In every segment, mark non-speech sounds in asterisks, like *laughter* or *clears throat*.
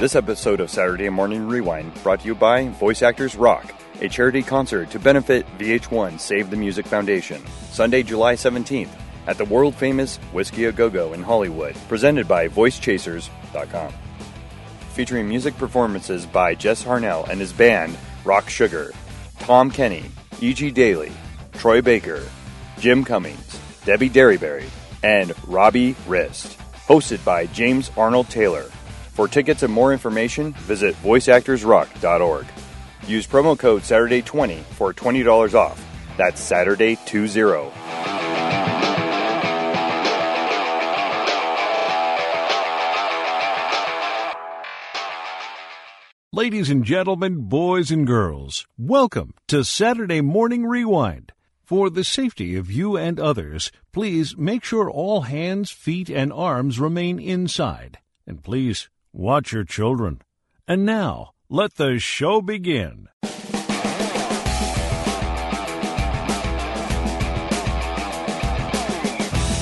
This episode of Saturday Morning Rewind brought to you by Voice Actors Rock, a charity concert to benefit VH1 Save the Music Foundation, Sunday, July 17th at the world famous Whisky A Go Go in Hollywood, presented by VoiceChasers.com. Featuring music performances by Jess Harnell and his band Rock Sugar, Tom Kenny, E.G. Daily, Troy Baker, Jim Cummings, Debbie Derryberry, and Robbie Rist. Hosted by James Arnold Taylor. For tickets and more information, visit voiceactorsrock.org. Use promo code Saturday20 for $20 off. That's Saturday20. Ladies and gentlemen, boys and girls, welcome to Saturday Morning Rewind. For the safety of you and others, please make sure all hands, feet, and arms remain inside. And please watch your children. And now, let the show begin.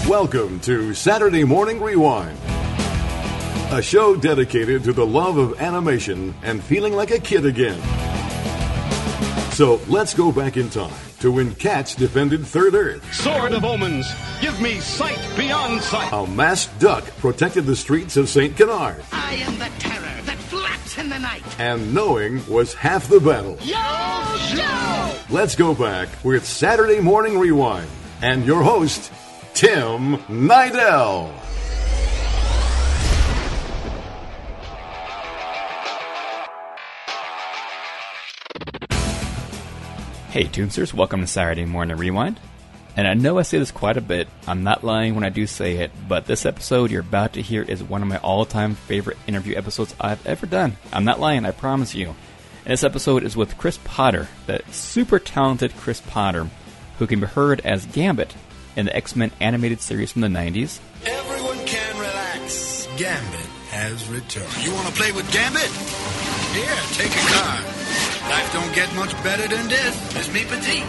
Welcome to Saturday Morning Rewind, a show dedicated to the love of animation and feeling like a kid again. So let's go back in time to when cats defended Third Earth, Sword of omens, give me sight beyond sight. a masked duck protected the streets of St. Canard, I am the terror that flaps in the night. and knowing was half the battle. Yo, Joe! Let's go back with Saturday Morning Rewind and your host, Tim Nidell. Hey, Tunesters, welcome to Saturday Morning Rewind. And I know I say this quite a bit, I'm not lying when I do say it, but this episode you're about to hear is one of my all time favorite interview episodes I've ever done. I'm not lying, I promise you. And this episode is with Chris Potter, the super talented Chris Potter, who can be heard as Gambit in the X Men animated series from the 90s. Everyone can relax. Gambit has returned. You want to play with Gambit? Here, take a card. Life don't get much better than this. It's me petite.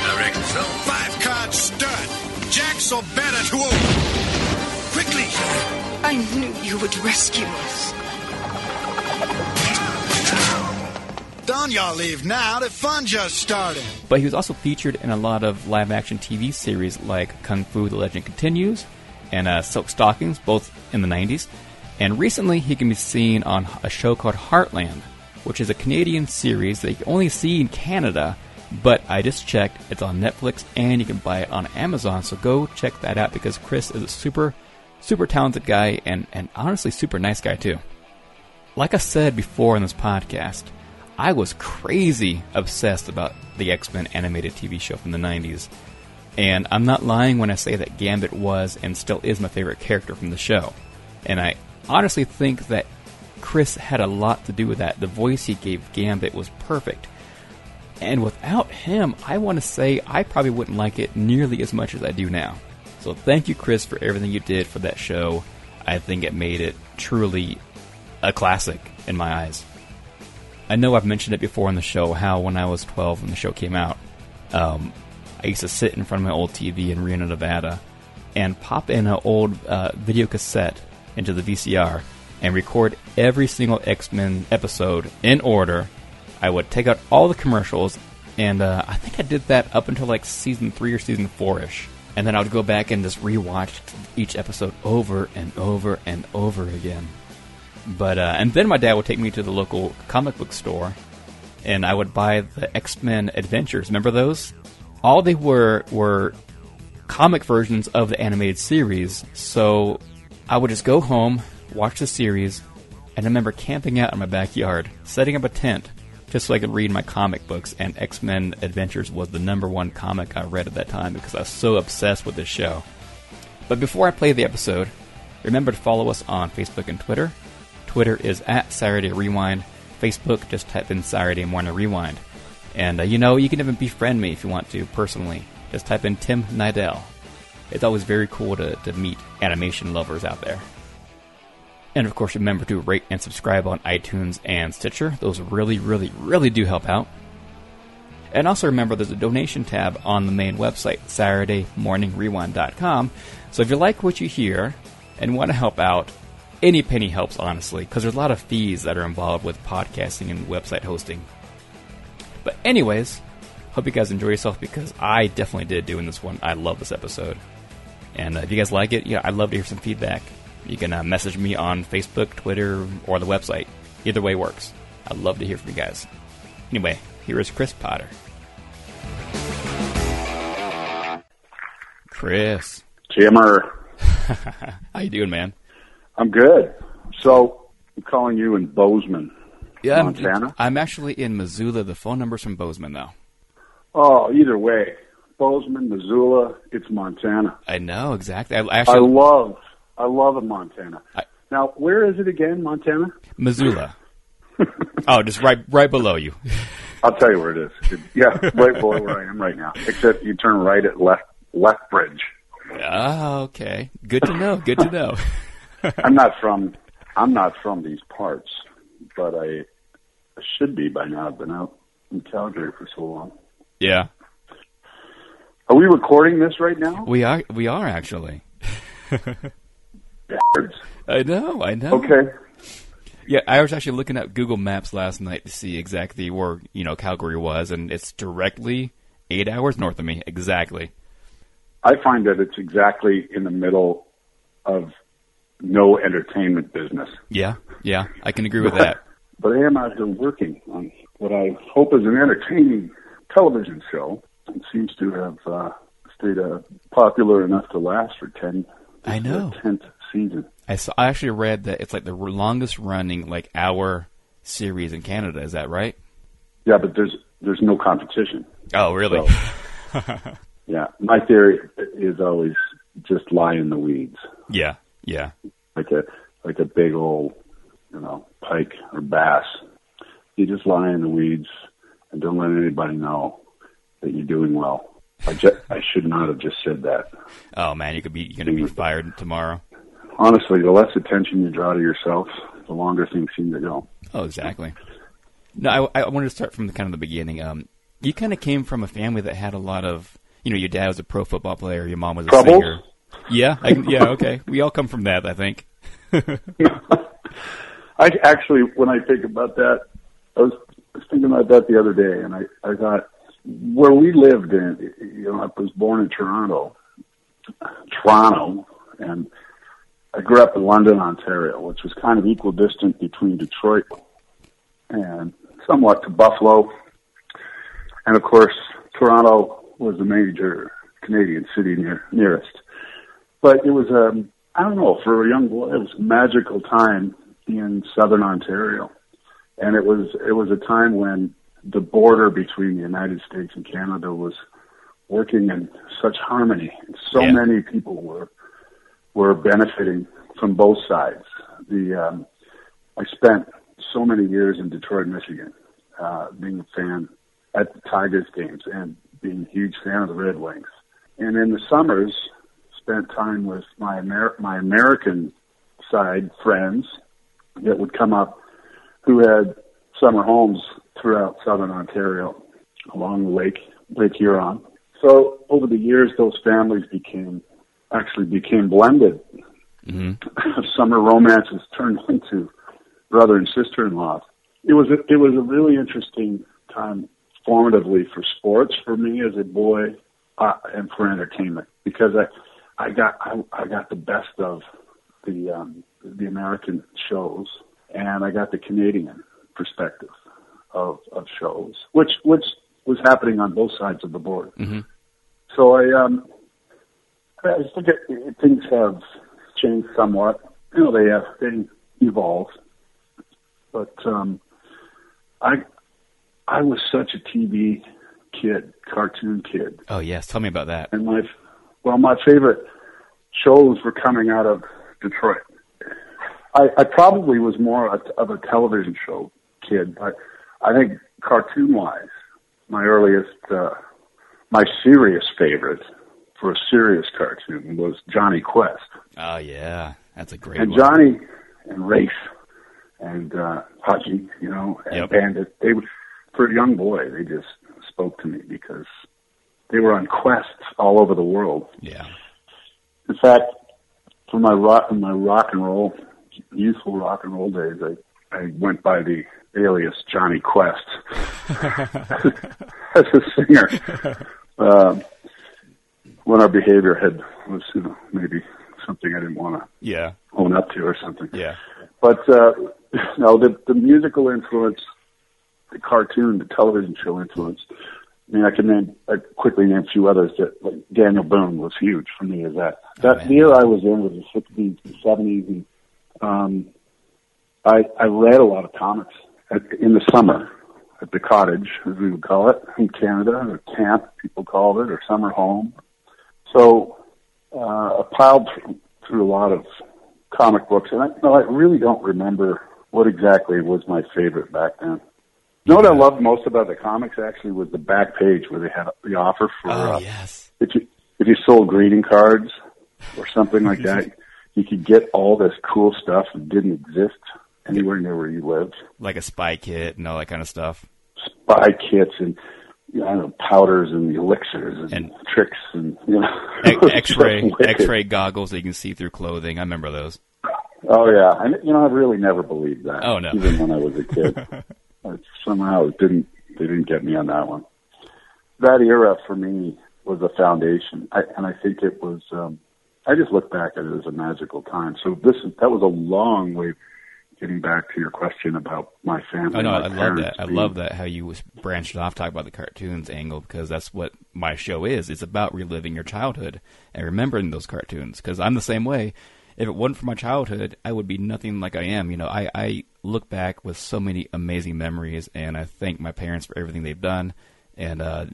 I reckon so. Five card stud. Jacks or better to open. Quickly. I knew you would rescue us. Don't y'all leave now. The fun just started. But he was also featured in a lot of live action TV series like Kung Fu The Legend Continues and uh, Silk Stockings, both in the 90s. And recently he can be seen on a show called Heartland, which is a Canadian series that you can only see in Canada, but I just checked, it's on Netflix and you can buy it on Amazon, so go check that out because Chris is a super, super talented guy and, and honestly super nice guy too. Like I said before in this podcast, I was crazy obsessed about the X Men animated TV show from the 90s. And I'm not lying when I say that Gambit was and still is my favorite character from the show. And I honestly think that Chris had a lot to do with that. The voice he gave Gambit was perfect. And without him, I want to say I probably wouldn't like it nearly as much as I do now. So thank you, Chris, for everything you did for that show. I think it made it truly a classic in my eyes. I know I've mentioned it before on the show how when I was 12 when the show came out, um, I used to sit in front of my old TV in Reno, Nevada, and pop in an old uh, video cassette into the VCR and record every single X Men episode in order. I would take out all the commercials, and uh, I think I did that up until like season three or season four ish. And then I would go back and just rewatch each episode over and over and over again. But uh, and then my dad would take me to the local comic book store, and I would buy the X Men Adventures. Remember those? All they were were comic versions of the animated series. So I would just go home, watch the series, and remember camping out in my backyard, setting up a tent just so I could read my comic books. And X Men Adventures was the number one comic I read at that time because I was so obsessed with this show. But before I play the episode, remember to follow us on Facebook and Twitter. Twitter is at Saturday Rewind. Facebook, just type in Saturday Morning Rewind. And uh, you know, you can even befriend me if you want to personally. Just type in Tim Nidell. It's always very cool to, to meet animation lovers out there. And of course, remember to rate and subscribe on iTunes and Stitcher. Those really, really, really do help out. And also remember there's a donation tab on the main website, SaturdayMorningRewind.com. So if you like what you hear and want to help out, any penny helps, honestly, because there's a lot of fees that are involved with podcasting and website hosting. But anyways, hope you guys enjoy yourself because I definitely did doing this one. I love this episode, and uh, if you guys like it, yeah, I'd love to hear some feedback. You can uh, message me on Facebook, Twitter, or the website. Either way works. I'd love to hear from you guys. Anyway, here is Chris Potter. Chris, Jimmer, *laughs* how you doing, man? I'm good. So I'm calling you in Bozeman, Yeah, I'm, Montana. I'm actually in Missoula. The phone number's from Bozeman, though. Oh, either way, Bozeman, Missoula, it's Montana. I know exactly. I actually I love, I love Montana. I- now, where is it again, Montana? Missoula. *laughs* oh, just right, right below you. *laughs* I'll tell you where it is. It- yeah, right below where I am right now. Except you turn right at left, left bridge. Ah, okay. Good to know. Good to know. *laughs* I'm not from, I'm not from these parts, but I, I should be by now. I've been out in Calgary for so long. yeah, Are we recording this right now? we are. We are actually. *laughs* I know. I know. Okay. Yeah, I was actually looking at Google Maps last night to see exactly where you know Calgary was, and it's directly eight hours north of me. Exactly. I find that it's exactly in the middle of no entertainment business. Yeah. Yeah. I can agree with that. *laughs* But I am out here working on what I hope is an entertaining television show. It seems to have uh, stayed uh, popular enough to last for ten. I know. tenth season. I saw. I actually read that it's like the longest running like hour series in Canada. Is that right? Yeah, but there's there's no competition. Oh, really? *laughs* Yeah, my theory is always just lie in the weeds, yeah. Yeah. like a like a big old, you know, pike or bass. You just lie in the weeds and don't let anybody know that you're doing well. I just, I should not have just said that. Oh man, you could be you're gonna be fired tomorrow. Honestly, the less attention you draw to yourself, the longer things seem to go. Oh, exactly. No, I, I wanted to start from the kind of the beginning. Um, you kind of came from a family that had a lot of, you know, your dad was a pro football player, your mom was a Troubles? singer. Yeah, I, yeah, okay. *laughs* We all come from that, I think. *laughs* I actually, when I think about that, I was, I was thinking about that the other day, and I, I thought where we lived in, you know, I was born in Toronto, Toronto, and I grew up in London, Ontario, which was kind of equidistant between Detroit and somewhat to Buffalo, and of course, Toronto was the major Canadian city near, nearest. But it was um I don't know, for a young boy it was a magical time in southern Ontario. And it was it was a time when the border between the United States and Canada was working in such harmony. So Yeah. many people were were benefiting from both sides. The um I spent so many years in Detroit, Michigan, uh, being a fan at the Tigers games and being a huge fan of the Red Wings. And in the summers, spent time with my Amer- my American side friends that would come up who had summer homes throughout southern Ontario along the lake, Lake Huron. So over the years, those families became actually became blended. hmm *laughs* Summer romances turned into brother and sister-in-law. It was a, it was a really interesting time formatively for sports for me as a boy uh, and for entertainment because I I got I, I got the best of the um, the American shows and I got the Canadian perspective of of shows which which was happening on both sides of the border. Mhm. So I um I just think it, things have changed somewhat. You know they have they evolved, but um I I was such a TV kid, cartoon kid, Oh yes, tell me about that. and my well, my favorite shows were coming out of Detroit. I, I probably was more a, of a television show kid, but I think cartoon wise, my earliest, uh, my serious favorite for a serious cartoon was Jonny Quest. Oh yeah, that's a great And one. Johnny and Rafe and uh Hutchie, you know, and Yep. Bandit, they would for a young boy, they just spoke to me because they were on quests all over the world. Yeah. In fact, for my rock my rock and roll youthful rock and roll days, I I went by the alias Jonny Quest *laughs* *laughs* as a singer. Um, when our behavior had was you know maybe something I didn't want to Yeah. own up to or something. Yeah. But uh, *laughs* no, the the musical influence, the cartoon, the television show influence. I mean, I can name I quickly name a few others that like Daniel Boone was huge for me. As that that man. year I was in was the sixties, the seventies, and um, I I read a lot of comics at, in the summer at the cottage, as we would call it in Canada, or camp people called it, or summer home. So uh, I piled through, through a lot of comic books, and I, no, I really don't remember what exactly was my favorite back then. You know what I loved most about the comics actually was the back page where they had the offer for Oh uh, yes. if you if you sold greeting cards or something like *laughs* that, you could get all this cool stuff that didn't exist anywhere near where you lived. Like a spy kit and all that kind of stuff. Spy kits and you know, I don't know powders and elixirs and, And- tricks and you know *laughs* X- it was X-ray. X-ray goggles that you can see through clothing. I remember those. Oh yeah, and you know I really never believed that. Oh, no. even when I was a kid, *laughs* I somehow it didn't they didn't get me on that one. That era for me was a foundation, I, and I think it was. um I just look back at it as a magical time. So this is that was a long way getting back to your question about my family. I know. I love that. I being- love that how you was branched off talking about the cartoons angle because that's what my show is. It's about reliving your childhood and remembering those cartoons. Because I'm the same way. If it wasn't for my childhood, I would be nothing like I am. You know, I, I look back with so many amazing memories, and I thank my parents for everything they've done. And uh,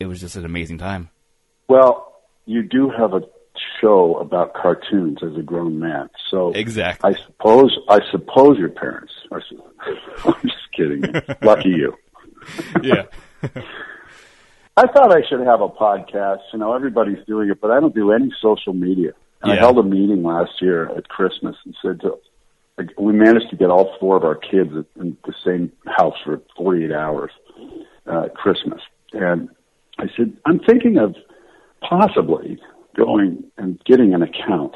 it was just an amazing time. Well, you do have a show about cartoons as a grown man, so Exactly. I suppose I suppose your parents are. *laughs* I'm just kidding. Lucky you. *laughs* yeah. *laughs* I thought I should have a podcast. You know, everybody's doing it, but I don't do any social media. And I held a meeting last year at Christmas and said to, like, we managed to get all four of our kids in the same house for 48 hours uh, at Christmas. And I said, I'm thinking of possibly going and getting an account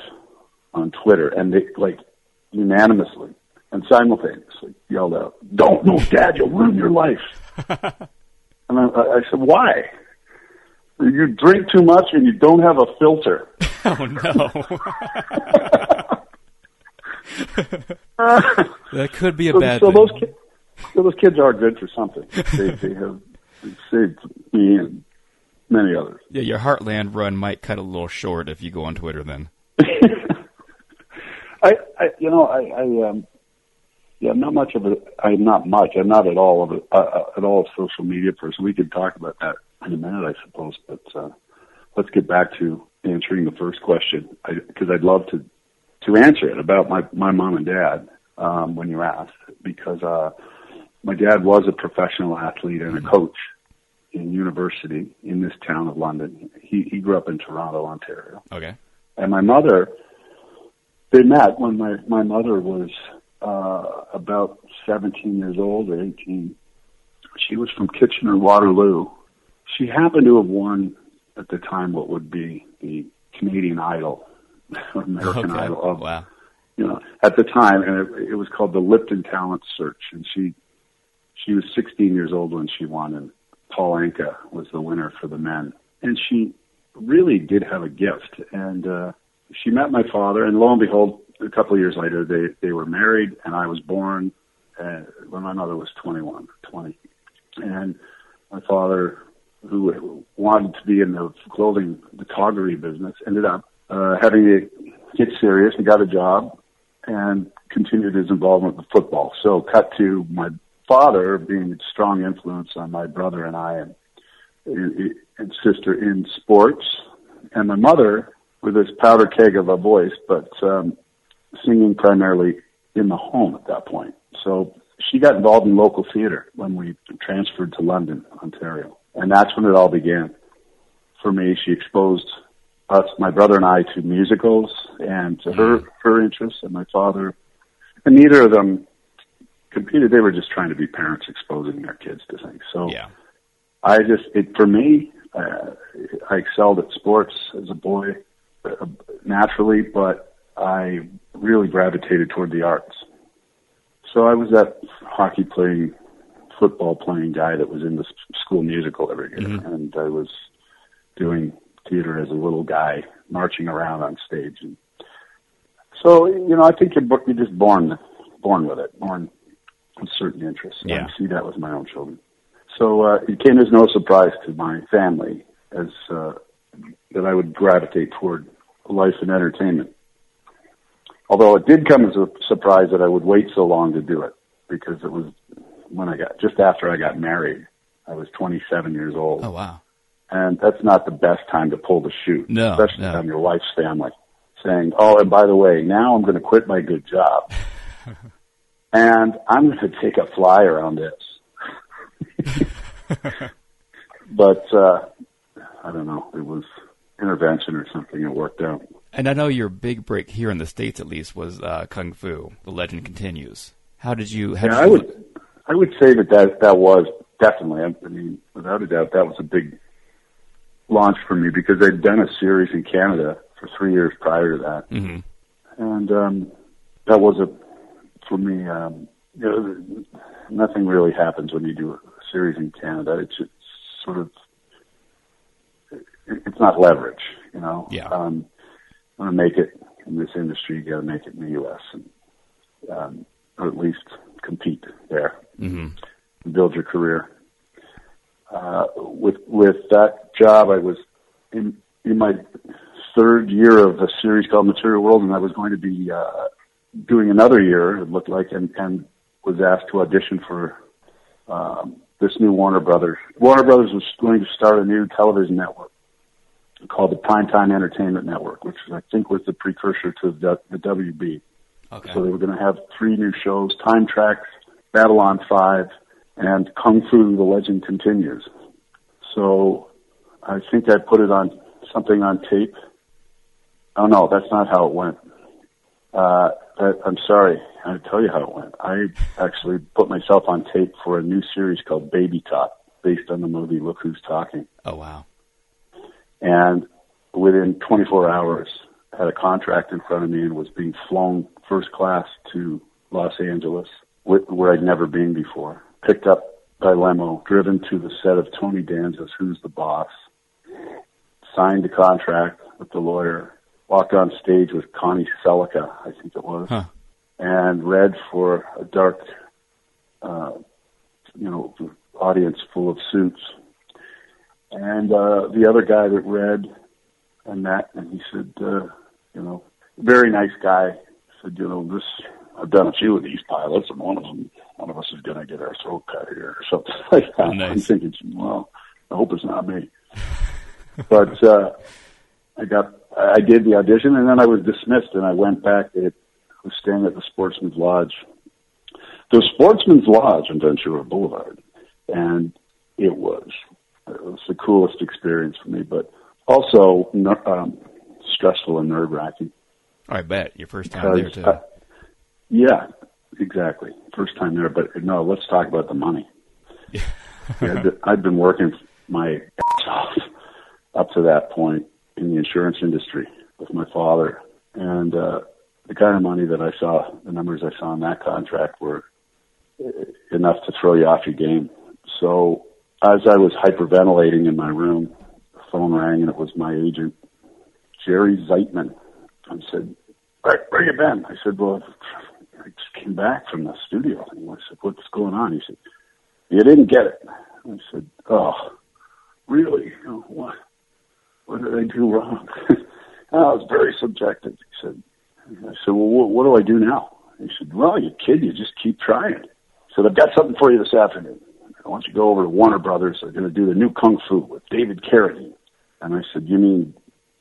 on Twitter. And they, like, unanimously and simultaneously yelled out, Don't move, Dad, you'll ruin your life. *laughs* And I, I said, why? You drink too much and you don't have a filter. *laughs* Oh no. *laughs* that could be a So, bad so thing. those kids, so those kids are good for something. They, they have saved me and many others. Yeah, your Heartland run might cut a little short if you go on Twitter then. *laughs* I, I, you know, I, I, um, yeah, I'm not much of a, I'm not much, I'm not at all of a, uh, uh, at all a social media person. We could talk about that in a minute, I suppose, but, uh, let's get back to answering the first question. I, cause I'd love to, to answer it about my, my mom and dad, um, when you asked, because, uh, my dad was a professional athlete and a coach in university in this town of London. He, he grew up in Toronto, Ontario Okay. and my mother they met when my my mother was uh about 17 years old or 18 she was from kitchener waterloo she happened to have won at the time what would be the canadian idol *laughs* american okay. idol of wow. you know at the time and it, it was called the lipton talent search and she she was 16 years old when she won and paul anka was the winner for the men. And she really did have a gift. And uh she met my father and lo and behold a couple of years later they they were married and i was born uh, when my mother was 21 20 and my father who wanted to be in the clothing the toggery business ended up uh having to get serious. And got a job and continued his involvement with football. So cut to my father being a strong influence on my brother and i and and sister in sports, and my mother with this powder keg of a voice, but um, singing primarily in the home at that point. So she got involved in local theater when we transferred to London, Ontario, and that's when it all began. For me, she exposed us, my brother and I, to musicals and to her her interests, and my father, and neither of them competed. They were just trying to be parents, exposing their kids to things. So. Yeah. I just, it, for me, uh, I excelled at sports as a boy uh, naturally, but I really gravitated toward the arts. So I was that hockey playing, football playing guy that was in the school musical every year, Mhm. and I was doing theater as a little guy, marching around on stage. And so you know, I think you're, you're just born born with it, born certain interests. Yeah. I see that with my own children. So uh, it came as no surprise to my family as uh, that I would gravitate toward life and entertainment. Although it did come as a surprise that I would wait so long to do it because it was when I got just after I got married. I was 27 years old, Oh wow. and that's not the best time to pull the chute, No, especially no. on your wife's family. Saying, "Oh, and by the way, now I'm going to quit my good job, *laughs* and I'm going to take a fly around this." *laughs* but uh, I don't know. It was intervention or something. It worked out. And I know your big break here in the states, at least, was uh, Kung Fu. The legend continues. How did you? How Yeah, did I you would, I would say that that, that was definitely, I mean, without a doubt, that was a big launch for me because I'd done a series in Canada for three years prior to that. Mhm. And, um, that was a, for me, um, you know, nothing really happens when you do a series in Canada. It's, it's sort of, it's not leverage, you know? Yeah. Um, want to make it in this industry, you got to make it in the U.S. and, um, or at least compete there Mhm. and build your career. Uh, with with that job, I was in in my third year of a series called Material World, and I was going to be uh, doing another year. It looked like, and and was asked to audition for um, this new Warner Brothers. Warner Brothers was going to start a new television network called the Primetime Entertainment Network, which I think was the precursor to the, the WB. Okay. So they were going to have three new shows: TimeTrax, Babylon Five, and Kung Fu: The Legend Continues. So I think I put it on something on tape. Oh no, that's not how it went. Uh, I, I'm sorry. I'll tell you how it went. I actually put myself on tape for a new series called Baby Talk, based on the movie Look Who's Talking Oh wow. and within 24 hours had a contract in front of me and was being flown first class to Los Angeles, where I'd never been before. Picked up by limo, driven to the set of Tony Danza's Who's the Boss, signed the contract with the lawyer, walked on stage with Connie Sellecca, I think it was, Huh. and read for a dark, uh, you know, audience full of suits. And uh, the other guy that read and that, and he said, uh, you know, very nice guy. Said, you know, this I've done a few of these pilots, and one of them, one of us is going to get our throat cut here, or something *laughs* like that. Nice. I'm thinking, well, I hope it's not me. *laughs* but uh, I got, I did the audition, and then I was dismissed, and I went back. It was staying at the Sportsman's Lodge. The Sportsman's Lodge on Ventura Boulevard, and it was it was the coolest experience for me, but also um, stressful and nerve wracking. I bet your first time there too. uh, yeah, exactly. First time there, but no, let's talk about the money. *laughs* Yeah, I'd been working my ass off up to that point in the insurance industry with my father, and uh, the kind of money that I saw, the numbers I saw in that contract were enough to throw you off your game. So as I was hyperventilating in my room, the phone rang and it was my agent, Jerry Zeitman. I said, where, where you been? I said, well, I just came back from the studio. And I said, what's going on? He said, you didn't get it. I said, oh, really? You know, what? What did I do wrong? *laughs* I was very subjective. He said, I said, well, what, what do I do now? He said, well, you kid, you just keep trying. He said, I've got something for you this afternoon. I want you to go over to Warner Brothers. They're going to do the new Kung Fu with David Carradine. And I said, you mean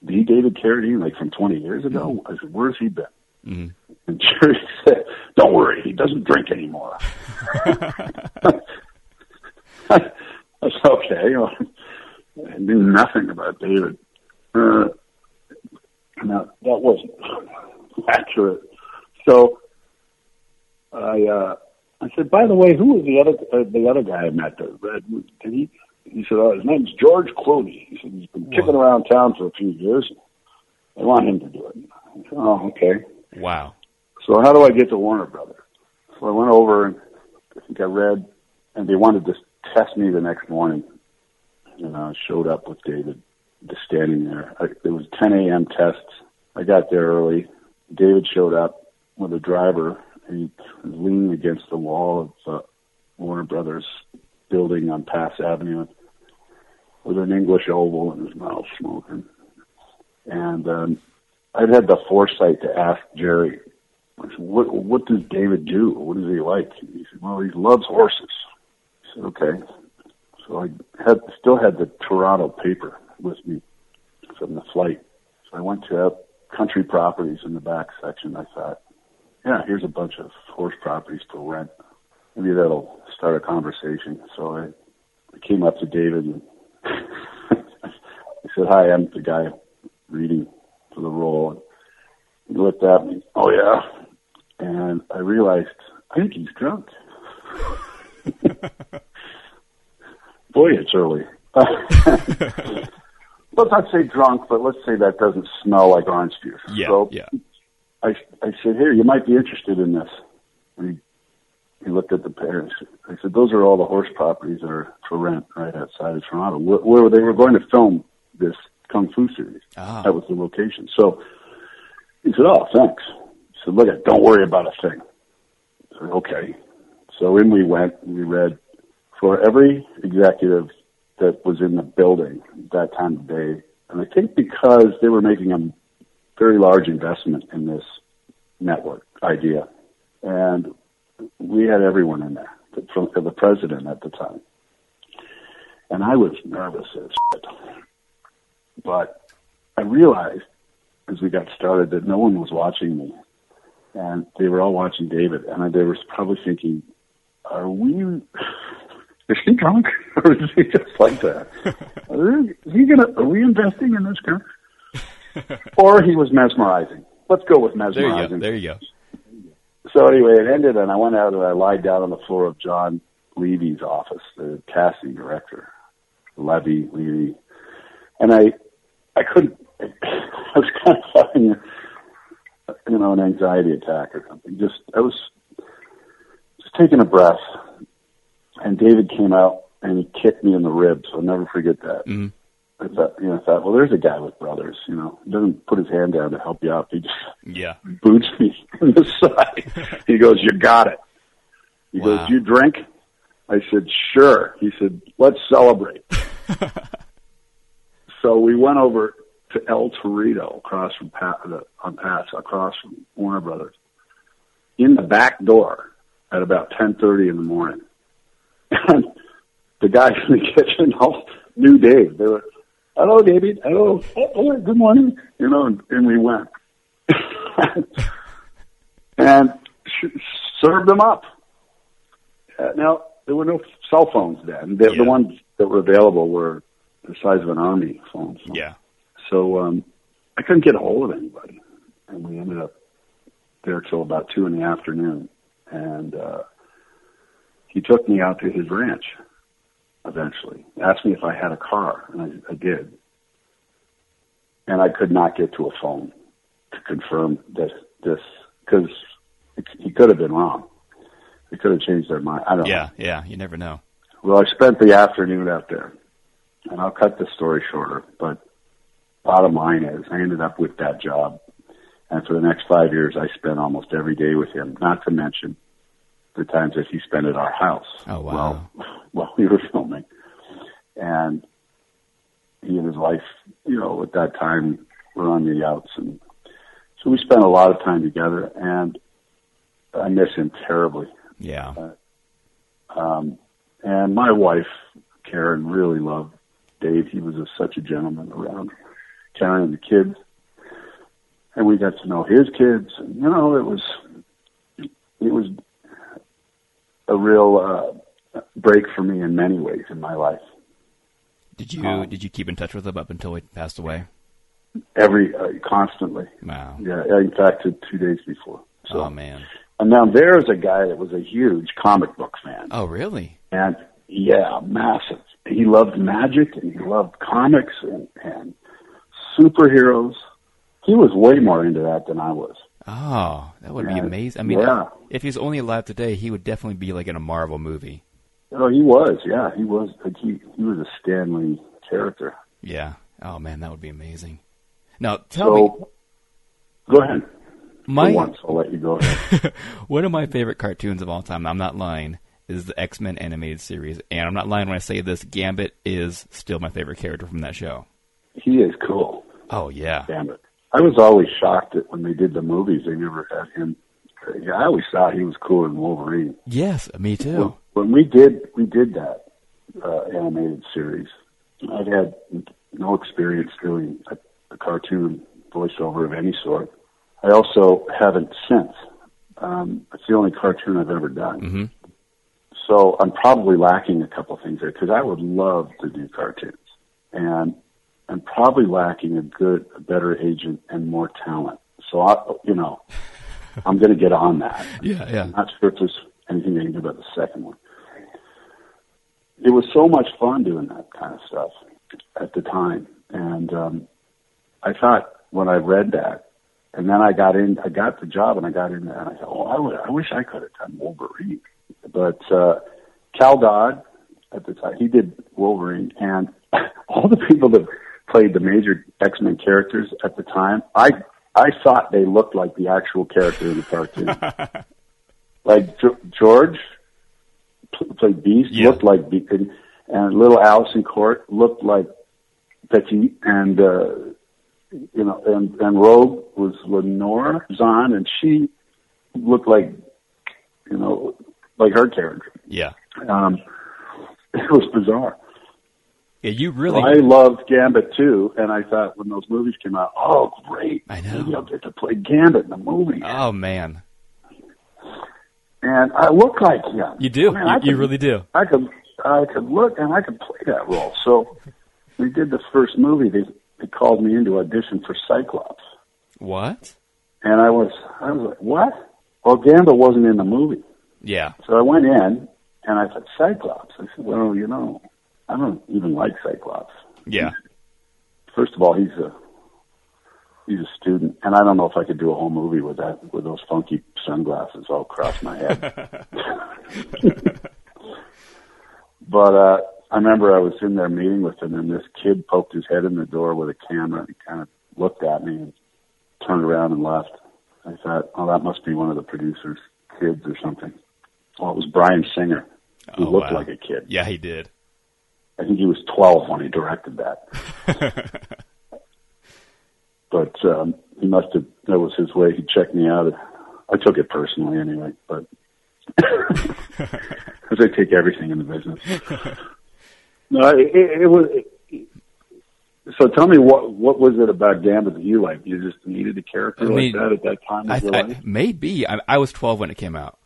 the David Carradine, like from 20 years ago? I said, where's he been? Mhm. And Jerry *laughs* said, don't worry, he doesn't drink anymore. *laughs* I said, okay. I knew nothing about David. Uh, no, that wasn't *laughs* accurate. So I, uh, I said, by the way, who was the other uh, the other guy I met? That read? Did he? He said, oh, his name's George Clooney. He said he's been kicking around town for a few years. I want him to do it. I said, oh, okay. Wow. So how do I get to Warner Brothers? So I went over and I think I read, and they wanted to test me the next morning. And I showed up with David, just standing there. I, it was 10 a.m. tests. I got there early. David showed up with a driver. He was leaning against the wall of uh, Warner Brothers building on Pass Avenue with an English oval in his mouth smoking. And um, I'd had the foresight to ask Jerry, said, what, what does David do? What is he like? He said, well, he loves horses. I said, okay. So I had still had the Toronto paper with me from the flight. So I went to uh, country properties in the back section. I thought, yeah, here's a bunch of horse properties to rent. Maybe that'll start a conversation. So I, I came up to David and *laughs* I said, hi, I'm the guy reading for the role. He looked at me, oh yeah. And I realized, I think he's drunk. *laughs* *laughs* Boy, it's early. *laughs* let's not say drunk, but let's say that doesn't smell like orange juice. Yeah, so yeah. I, I said, here, you might be interested in this. And he, he looked at the pairs. I said, those are all the horse properties that are for rent right outside of Toronto, where, where they were going to film this Kung Fu series. Ah. That was the location. So he said, oh, thanks. He said, look, don't worry about a thing. I said, okay. So in we went, we read for every executive that was in the building that time of day. And I think because they were making a very large investment in this network idea. And we had everyone in there, from the president at the time. And I was nervous as shit. But I realized as we got started that no one was watching me. And they were all watching David. And they were probably thinking, are we is he drunk *laughs* or is he just like that? *laughs* is he gonna? Are we investing in this guy? or he was mesmerizing. Let's go with There you go. mesmerizing. There you go. So anyway, it ended, and I went out and I lied down on the floor of John Levy's office, the casting director, Levy Levy, and I, I couldn't. *laughs* I was kind of having, a, you know, an anxiety attack or something. Just I was just taking a breath, and David came out and he kicked me in the ribs. I'll never forget that. Mhm. I thought, you know, I thought, well, there's a guy with brothers. You know, he doesn't put his hand down to help you out. He just Yeah. boots me *laughs* in the side. *laughs* He goes, "You got it." He Wow. goes, "You drink?" I said, "Sure." He said, "Let's celebrate." *laughs* so we went over to El Torito, across from pa- the, on Pass, across from Warner Brothers, in the back door at about ten thirty in the morning. And *laughs* the guys in the kitchen *laughs* all knew Dave. They were, "Hello, David. Hello. Oh, oh, good morning." You know, and, and we went *laughs* and sh- served them up. Uh, now there were no cell phones then. The, Yeah. the ones that were available were the size of an army phone. So, Yeah. so um, I couldn't get a hold of anybody, and we ended up there till about two in the afternoon. And uh, he took me out to his ranch. Eventually, asked me if I had a car, and I, I did. And I could not get to a phone to confirm that this because he could have been wrong. They could have changed their mind. I don't know. Yeah. Yeah. You never know. Well, I spent the afternoon out there, and I'll cut the story shorter. But bottom line is, I ended up with that job, and for the next five years, I spent almost every day with him. Not to mention the times that he spent at our house. Oh, wow. While, *laughs* while we were filming, and he and his wife, you know, at that time were on the outs, and so we spent a lot of time together. And I miss him terribly. Yeah. Um, and my wife, Karen, really loved Dave. He was a, such a gentleman around Karen and the kids. And we got to know his kids. And, you know, it was, it was a real, uh, break for me in many ways in my life. Did you Um, did you keep in touch with him up until he passed away? Every, uh, constantly. Wow. Yeah. In fact, two- days before. So, Oh man. and now there's a guy that was a huge comic book fan. Oh really? and yeah, massive. He loved magic and he loved comics and, and superheroes. He was way more into that than I was. Oh, that would be amazing. I mean, yeah. if he's only alive today, he would definitely be like in a Marvel movie. Oh, he was. Yeah, he was. Like he he was a Stan Lee character. Yeah. Oh man, that would be amazing. Now tell me, go ahead. my For once, I'll let you go ahead. *laughs* one of my favorite cartoons of all time. I'm not lying. Is the X Men animated series, and I'm not lying when I say this. Gambit is still my favorite character from that show. he is cool. Oh yeah, Damn it. I was always shocked that when they did the movies, they never had him. Yeah, I always thought he was cooler than Wolverine. yes, me too. When, when we did we did that uh, animated series, I'd had no experience doing a, a cartoon voiceover of any sort. I also haven't since. Um, it's the only cartoon I've ever done. Mhm. So I'm probably lacking a couple things there because I would love to do cartoons, and I'm probably lacking a good, a better agent and more talent. So I, you know, *laughs* I'm going to get on that. Yeah, yeah. I'm not sure if there's anything they can do about the second one. It was so much fun doing that kind of stuff at the time, and um, I thought when I read that, and then I got in, I got the job, and I got in there, and I thought, oh, I, would, I wish I could have done Wolverine. But uh, Cal Dodd at the time, he did Wolverine, and *laughs* all the people that played the major X Men characters at the time, I I thought they looked like the actual character in the cartoon. *laughs* like G- George played Beast, Yeah. looked like Beast, and, little Alyson Court looked like Petite, and uh, you know, and and Rogue was Lenore Zann, and she looked like you know like her character. Yeah, Um, it was bizarre. Yeah. You really, I loved Gambit too, and I thought when those movies came out, oh great, I know. maybe I'll get to play Gambit in the movie. oh man, And I look like him. you do. I mean, I you, you really do. I could I could look and I could play that role. So we did the first movie. They they called me in to audition for Cyclops, What? and I was I was like, what? Well, Gambit wasn't in the movie, Yeah. so I went in and I said Cyclops. I said, well, you know, I don't even like Cyclops. Yeah. First of all, he's a he's a student, and I don't know if I could do a whole movie with that with those funky sunglasses all across my head. *laughs* but uh, I remember I was in there meeting with him, and this kid poked his head in the door with a camera, and kind of looked at me and turned around and left. I thought, oh, that must be one of the producers' kids or something. Well, it was Bryan Singer, who Oh, looked wow. like a kid. Yeah, he did. I think he was 12 when he directed that. *laughs* but um, he must have, that was his way. He checked me out. I took it personally anyway, but *laughs* because I take everything in the business. *laughs* No, it, it, it was. It, so tell me what what was it about Gambit that you liked? You just needed a character I mean, like that at that time of your I, life. maybe I, I was 12 when it came out,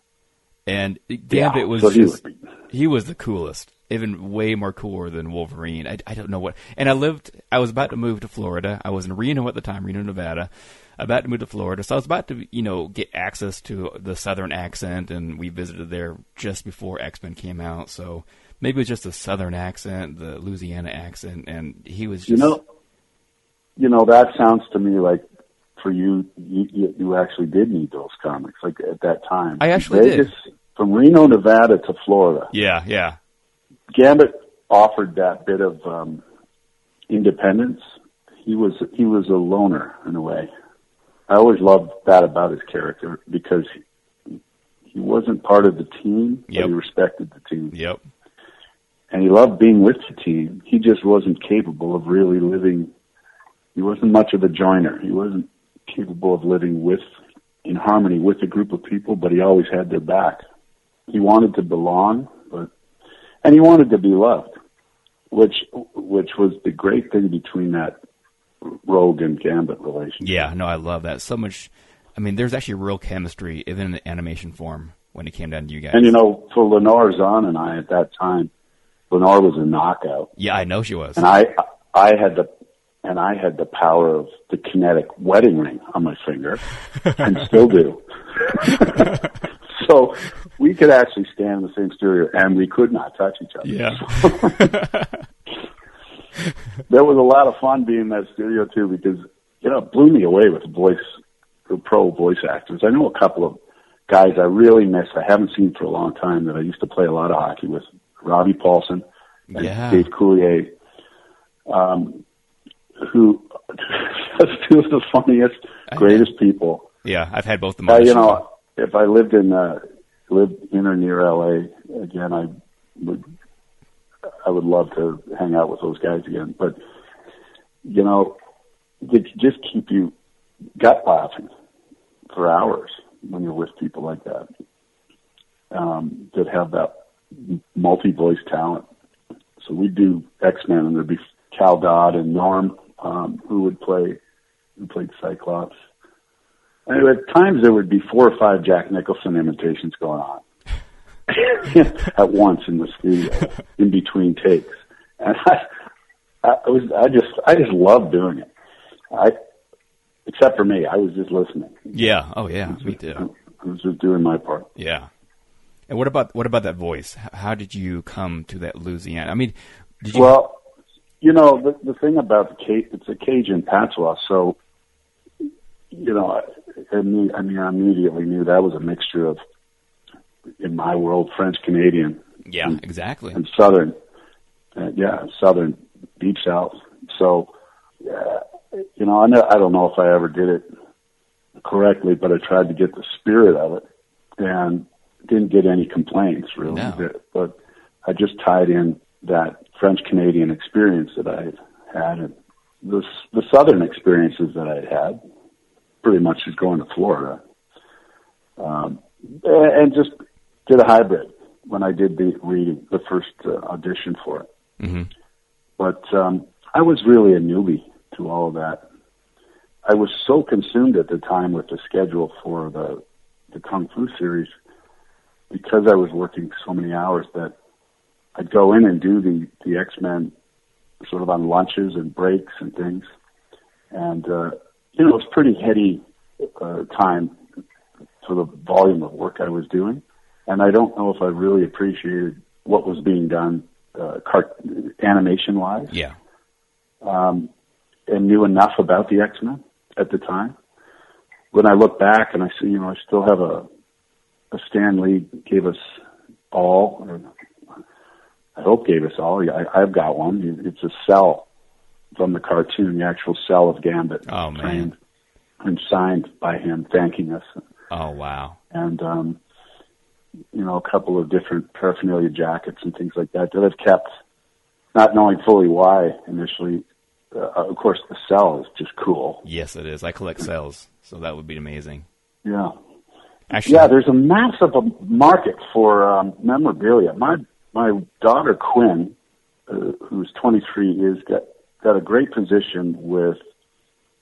and Gambit Yeah, was so he just was- he was the coolest, even way more cooler than Wolverine. I, I don't know what. And I lived. I was about to move to Florida. I was in Reno at the time, Reno, Nevada. About to move to Florida, so I was about to, you know, get access to the Southern accent, and we visited there just before X Men came out. So maybe it was just the Southern accent, the Louisiana accent, and he was just. You know, you know that sounds to me like for you, you, you you actually did need those comics like at that time. I actually did. Vegas, From Reno, Nevada to Florida, yeah, yeah, Gambit offered that bit of um, independence. He was he was a loner in a way. I always loved that about his character because he, he wasn't part of the team, Yep. but he respected the team yep, and he loved being with the team. He just wasn't capable of really living. He wasn't much of a joiner. He wasn't capable of living with, in harmony with a group of people, but he always had their back. He wanted to belong, and he wanted to be loved, which, which was the great thing between that Rogue and Gambit relationship. yeah. No, I love that so much. I mean, there's actually real chemistry, even in the animation form, when it came down to you guys. And you know, for Lenore Zann and I at that time, Lenore was a knockout. yeah, I know she was. and I I had the and I had the power of the kinetic wedding ring on my finger, and still do. *laughs* *laughs* so we could actually stand in the same studio, and we could not touch each other. yeah, *laughs* There was a lot of fun being in that studio too, because you know it blew me away with the voice are pro voice actors. I know a couple of guys I really miss. I haven't seen for a long time that I used to play a lot of hockey with. Robbie Paulsen and Yeah. Dave Coulier, um, who *laughs* just two of the funniest, I know. greatest people. Yeah, I've had both of them. Uh, you know, if I lived in uh, lived in or near LA again, I would I would love to hang out with those guys again. But you know, they just keep you gut laughing for hours when you're with people like that um, that have that multi voice talent. So we do X Men, and there'd be Cal Dodd and Norm um, who would play who played Cyclops. And at times there would be four or five Jack Nicholson imitations going on *laughs* at once in the studio, in between takes. And I, I was, I just, I just loved doing it. I, except for me, I was just listening. Yeah. Oh, yeah. Me too. I was just doing my part. Yeah. And what about what about that voice? How did you come to that Louisiana? I mean, did you? Well, you know, the, the thing about the Ca it's a Cajun patois, so, you know, I, I mean, I immediately knew that was a mixture of, in my world, French Canadian yeah, exactly. and Southern, uh, yeah, Southern Deep South. So, yeah, you know, I know, I don't know if I ever did it correctly, but I tried to get the spirit of it, and didn't get any complaints really. No. But- But I just tied in that French Canadian experience that I had, and the the Southern experiences that I had, pretty much just going to Florida, um, and just did a hybrid when I did the reading, the first uh, audition for it. hmm But um, I was really a newbie to all of that. I was so consumed at the time with the schedule for the the Kung Fu series because I was working so many hours that I'd go in and do the the X Men sort of on lunches and breaks and things, and uh, you know it was pretty heady uh, time for the volume of work I was doing, and I don't know if I really appreciated what was being done uh, cart- animation wise Yeah. um, and knew enough about the X Men at the time. When I look back and I see, you know, I still have a a Stan Lee gave us all, or I hope gave us all. I, I've got one. It's a cell from the cartoon, the actual cell of Gambit, Oh, man. and signed by him, thanking us Oh wow. and um, you know a couple of different paraphernalia jackets and things like that that I've kept, not knowing fully why initially. Uh, of course, the cell is just cool. Yes, it is. I collect cells, so that would be amazing. Yeah, Actually, yeah. There's a massive market for um, memorabilia. My my daughter Quinn, uh, who's 23, is got got a great position with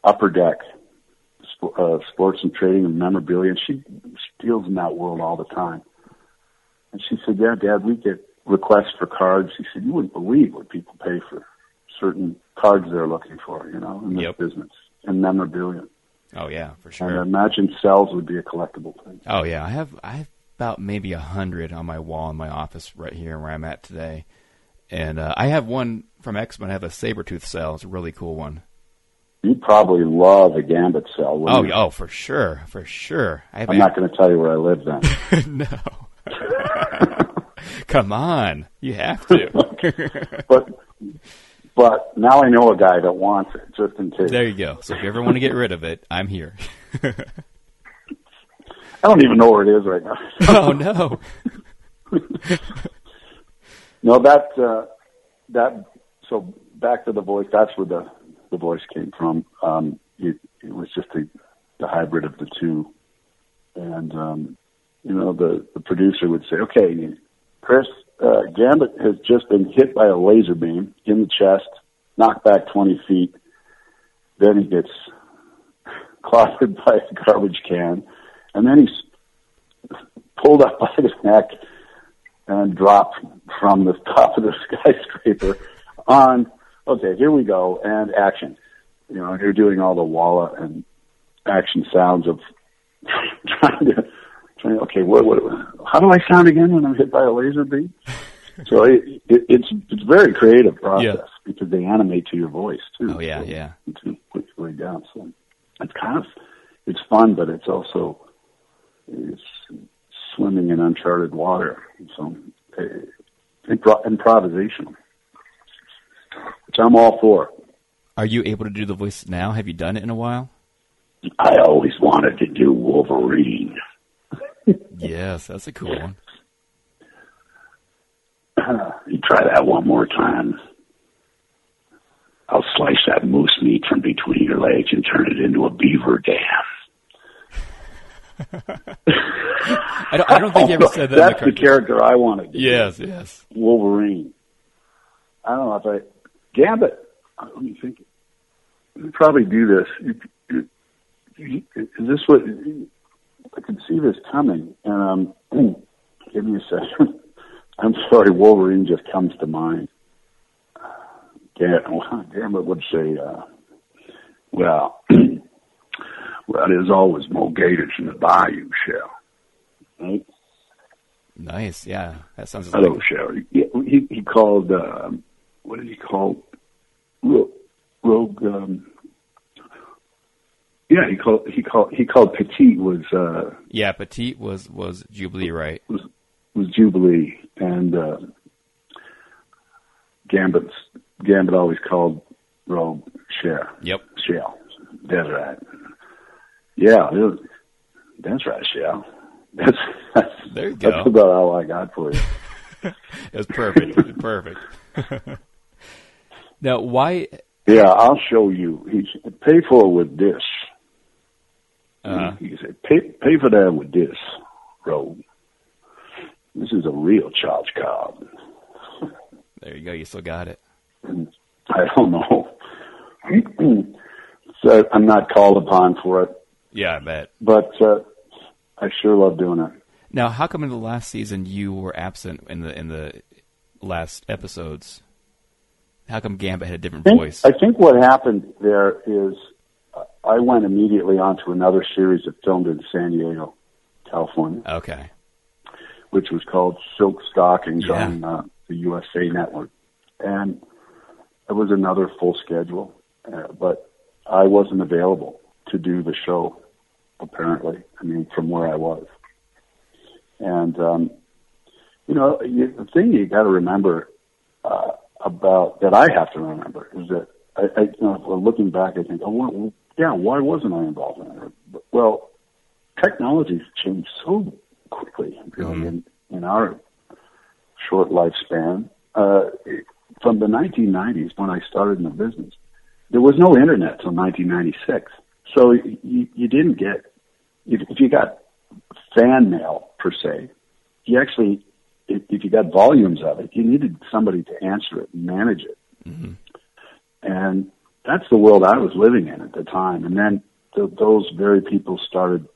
Upper Deck uh, Sports and Trading and Memorabilia, and she deals in that world all the time. And she said, "Yeah, Dad, we get requests for cards." She said, "You wouldn't believe what people pay for certain cards they're looking for, you know, in this Yep. business and memorabilia." oh yeah, for sure. And I imagine cells would be a collectible thing. Oh yeah, I have I have about maybe a hundred on my wall in my office right here where I'm at today, and uh, I have one from X Men. I have a saber tooth cell. It's a really cool one. You'd probably love a Gambit cell. Oh wouldn't you? oh for sure for sure. I I'm not going to tell you where I live then. *laughs* no. *laughs* Come on, you have to. *laughs* but but now I know a guy that wants it, just in case. there you go. So if you ever want to get rid of it, I'm here. I don't even know where it is right now. oh no. No, that uh, that so back to the voice. That's where the the voice came from. Um, it, it was just a, the hybrid of the two, and um, you know the the producer would say, "Okay, Chris, uh, Gambit has just been hit by a laser beam in the chest, knocked back twenty feet. Then he gets *laughs* clobbered by a garbage can, and then he's pulled up by his neck." and dropped from the top of the *laughs* skyscraper on, okay, here we go, and action. You know, you're doing all the walla and action sounds of *laughs* trying to, trying, okay, what, what, how do I sound again when I'm hit by a laser beam? So it, it, it's it's a very creative process Yeah. because they animate to your voice too. Oh, yeah, so, yeah. To put you way down. So it's kind of it's fun, but it's also it's swimming in uncharted water. So uh, impro- improvisational, which I'm all for. Are you able to do the voice now? Have you done it in a while? I always wanted to do Wolverine. yes, that's a cool one. *clears throat* you try that one more time. I'll slice that moose meat from between your legs and turn it into a beaver dam. I, don't, I don't think you ever *laughs* said that. That's the, the, character I wanted. Yes, yes. Wolverine. I don't know if I Gambit. Let me think. You probably do this. You, you, you, is this what I can see this coming? And um, *clears throat* give me a second. *laughs* I'm sorry, Wolverine just comes to mind. *laughs* Gambit would say, uh, "Well, *clears throat* well, there's always more gators in the bayou, shell." Right? Nice, yeah, that sounds. Hello, like... shell. He, he he called. Uh, what did he call? Rogue. rogue um, yeah, he called he called he called Petite was. uh Yeah, Petite was was Jubilee, right? Was was Jubilee and uh Gambit's Gambit always called Rogue Share. Yep. Shell. That's right. Yeah, was, that's right, Shell. That's, that's there you go. That's about all I got for you. *laughs* it's perfect. *laughs* perfect. *laughs* now, why? Yeah, I'll show you. He's pay for it with this. Uh-huh. He, he said, pay pay for that with this, Rogue. This is a real charge card. There you go. You still got it. I don't know. *clears throat* so I'm not called upon for it. Yeah, I bet. But uh, I sure love doing it. Now, how come in the last season you were absent in the in the last episodes? How come Gambit had a different I think, voice? I think what happened there is uh, I went immediately on to another series that filmed in San Diego, California. Okay. Which was called Silk Stockings Yeah. on uh, the USA Network, and it was another full schedule, uh, but I wasn't available to do the show. Apparently, I mean, from where I was, and um, you know, you, the thing you got to remember uh, about that I have to remember is that I, I you know, looking back, I think, oh, well, yeah, why wasn't I involved in it? Well, technology's changed so quickly, really, in, in our short lifespan. Uh, from the 1990s, when I started in the business, there was no internet till 1996. So you, you didn't get, if, you got fan mail per se, you actually, if, you got volumes of it, you needed somebody to answer it and manage it. Mm-hmm. And that's the world I was living in at the time. And then th- those very people started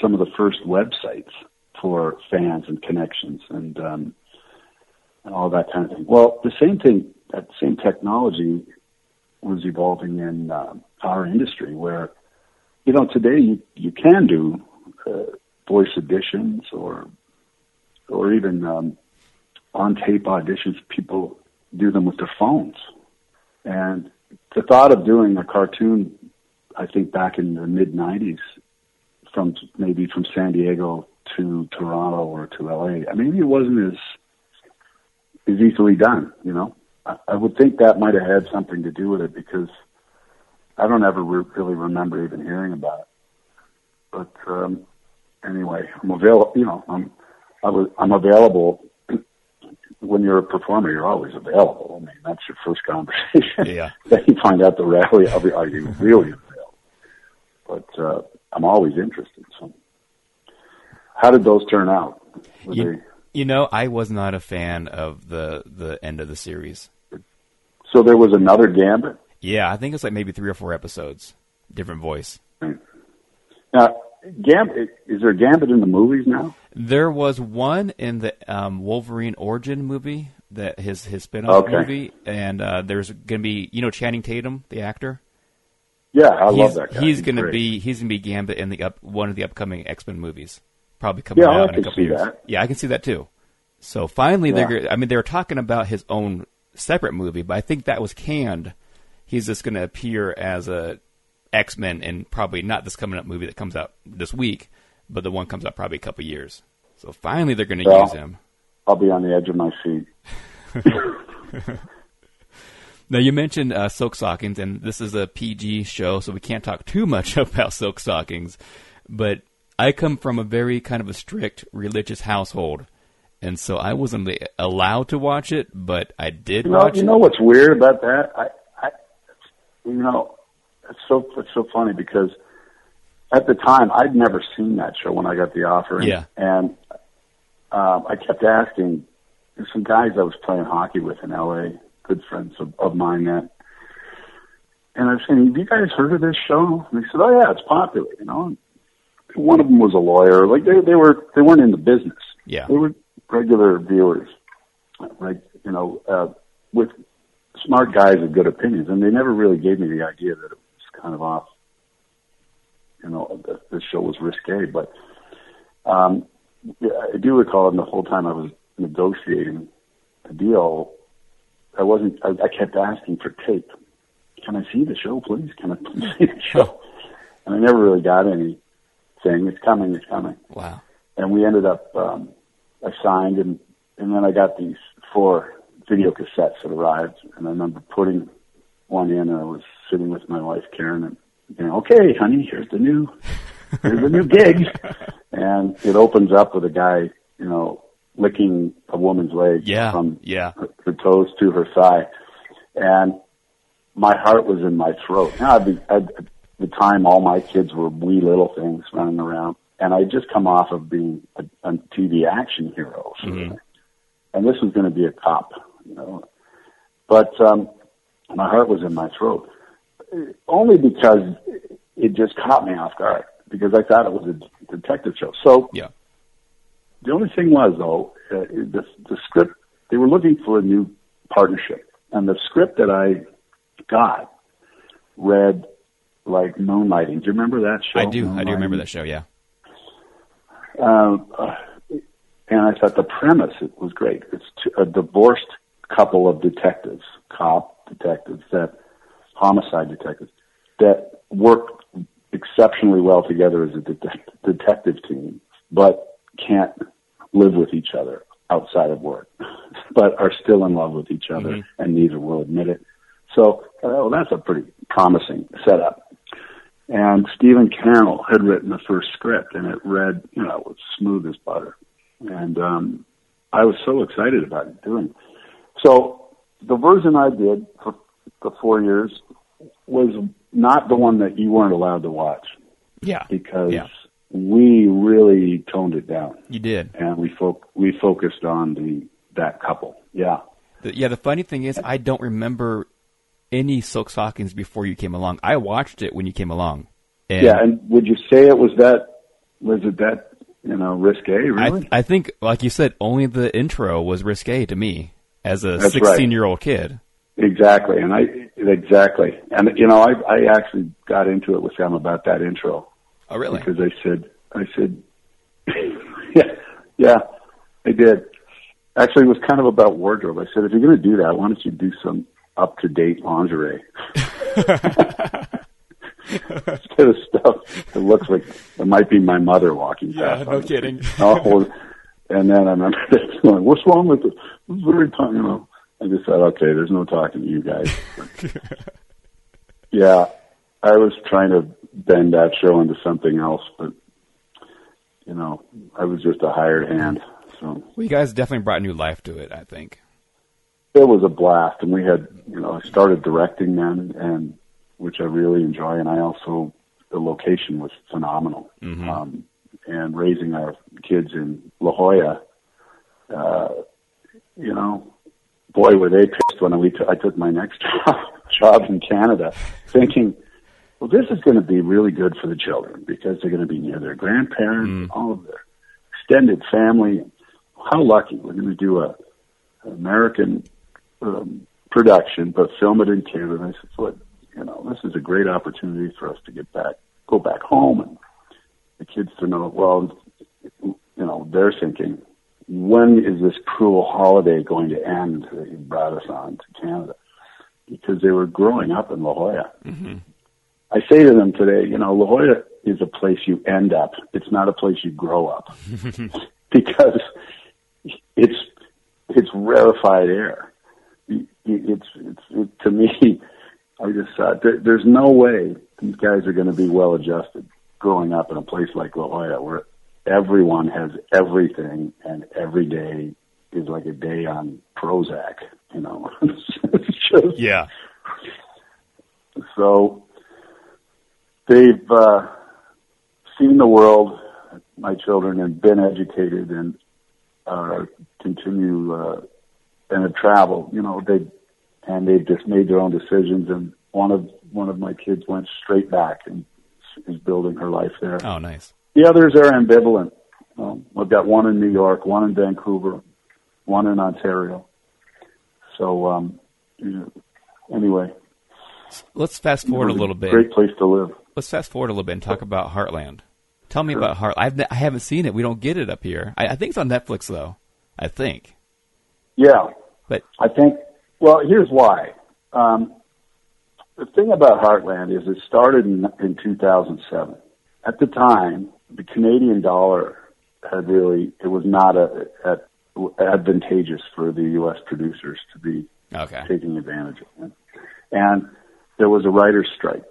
some of the first websites for fans and connections and, um, and all that kind of thing. Well, the same thing, that same technology was evolving in uh, our industry where, you know, today you, you can do uh, voice auditions or, or even um, on tape auditions. People do them with their phones. And the thought of doing a cartoon, I think back in the mid 90s, from maybe from San Diego to Toronto or to LA, I mean, it wasn't as is easily done. You know, I, I would think that might have had something to do with it because I don't ever re- really remember even hearing about it. But um, anyway, I'm available. You know, I'm I was I'm available. *clears throat* When you're a performer, you're always available. I mean, that's your first conversation. Yeah. *laughs* then you find out the rally. Are, you really available? But uh, I'm always interested. So, how did those turn out? Were You, they- you know, I was not a fan of the the end of the series. so there was another Gambit. Yeah, I think it's like maybe three or four episodes, different voice. Now, Gambit is there Gambit in the movies now? There was one in the um, Wolverine origin movie, that his his spin-off Okay. movie, and uh, there's going to be you know Channing Tatum, the actor. Yeah, I he's, love that guy. He's He's going to be he's going to be Gambit in the up one of the upcoming X Men movies, probably coming Yeah, I out in a can couple see years. that. Yeah, I can see that too. So finally, Yeah. they're I mean they were talking about his own separate movie, but I think that was canned. He's just going to appear as a X Men and probably not this coming up movie that comes out this week, but the one comes out probably a couple years. So finally, they're going to Well, use him. I'll be on the edge of my seat. *laughs* Now you mentioned uh, silk stockings, and this is a PG show, so we can't talk too much *laughs* about silk stockings. But I come from a very kind of a strict religious household, and so I wasn't allowed to watch it, but I did You know, watch you it. know what's weird about that? I, you know, it's so it's so funny because at the time I'd never seen that show when I got the offer. and- Yeah. and um, I kept asking some guys I was playing hockey with in L.A. Good friends of, of mine that. And I was saying, have you guys heard of this show? And they said, oh yeah, it's popular, you know. And one of them was a lawyer. Like they, they were, they weren't in the business. Yeah. They were regular viewers, like you know, uh, with smart guys with good opinions, and they never really gave me the idea that it was kind of off. You know, that the show was risque, but um, I do recall in the whole time I was negotiating a deal, I wasn't. I, I kept asking for tape. Can I see the show, please? Can I *laughs* please see the show? And I never really got anything. It's coming. It's coming Wow. and we ended up um I signed and and then I got these four video cassettes that arrived and I remember putting one in and I was sitting with my wife Karen and you know, okay, honey, here's the new here's the new *laughs* gig and it opens up with a guy, you know, licking a woman's leg Yeah. from Yeah. her, her toes to her thigh. And my heart was in my throat. Now, I'd be, at the time, all my kids were wee little things running around. And I'd just come off of being a, a TV action hero. Mm-hmm. thing. And this was going to be a cop, you know. But um, my heart was in my throat. Only because it just caught me off guard. Because I thought it was a detective show. So Yeah. the only thing was though, uh, the the script they were looking for a new partnership, and the script that I got read like Moonlighting. Do you remember that show? I do. I do remember that show. Yeah. Um, uh, and I thought the premise it was great. It's a divorced couple of detectives, cop detectives, that homicide detectives that work exceptionally well together as a detec- detective team, but can't live with each other outside of work, *laughs* but are still in love with each other, and neither will admit it. So, well, that's a pretty promising setup. And Stephen Cannell had written the first script, and it read, you know, it was smooth as butter. And um, I was so excited about it doing. it. So the version I did for the four years was not the one that you weren't allowed to watch Yeah. because Yeah. we really toned it down You did. and we fo- we focused on the that couple. Yeah. The, yeah, the funny thing is, I don't remember any silk stockings before you came along. I watched it when you came along. And yeah, and would you say it was that was it that you know risque really? I, I think, like you said, only the intro was risque to me as a That's right. 16 year old kid. Exactly, and I exactly, and you know, I I actually got into it with them about that intro Oh, really? because I said I said, *laughs* yeah, yeah, I did. Actually, it was kind of about wardrobe. I said, if you're going to do that, why don't you do some up to date lingerie *laughs* instead of stuff that looks like it might be my mother walking Yeah, past. no kidding. Oh, and then I remember *laughs* going, "What's wrong with it?" It's very time, you know. I just said, "Okay, there's no talking to you guys." *laughs* yeah, I was trying to bend that show into something else, but you know, I was just a hired hand. So Well, you guys definitely brought new life to it, I think. it was a blast, and we had, you know, I started directing then, and which I really enjoy, and I also the location was phenomenal. Um, and raising our kids in La Jolla, uh, you know, boy, were they pissed when we t- I took my next *laughs* job, job in Canada, thinking, well, this is going to be really good for the children because they're going to be near their grandparents, all of their extended family. How lucky we're going to do a an American um, production, but film it in Canada. And I said, "What? You know, this is a great opportunity for us to get back, go back home, and the kids to know. Well, you know, they're thinking, when is this cruel holiday going to end that you brought us on to Canada? Because they were growing up in La Jolla, mm-hmm. I say to them today, you know, La Jolla is a place you end up. It's not a place you grow up *laughs* because it's it's rarefied air. It's it's it, to me. I just thought there, there's no way these guys are going to be well adjusted growing up in a place like La Jolla where everyone has everything and every day is like a day on Prozac. You know, *laughs* it's just yeah. So they've uh, seen the world, my children, and been educated and uh, continue uh, and have traveled. You know, they and they've just made their own decisions. And one of one of my kids went straight back and is building her life there. Oh, nice. The others are ambivalent. Um, I've got one in New York, one in Vancouver, one in Ontario. So, um, you know, anyway. Let's fast forward a little bit. Great place to live. Let's fast forward a little bit and talk about Heartland. Tell me sure. about Heart. I've, I haven't seen it. We don't get it up here. I, I think it's on Netflix though. I think. Yeah, but I think. Well, here's why. Um, the thing about Heartland is it started in, in 2007. At the time, the Canadian dollar had really it was not a, a advantageous for the U.S. producers to be okay. taking advantage of it. And there was a writer's strike,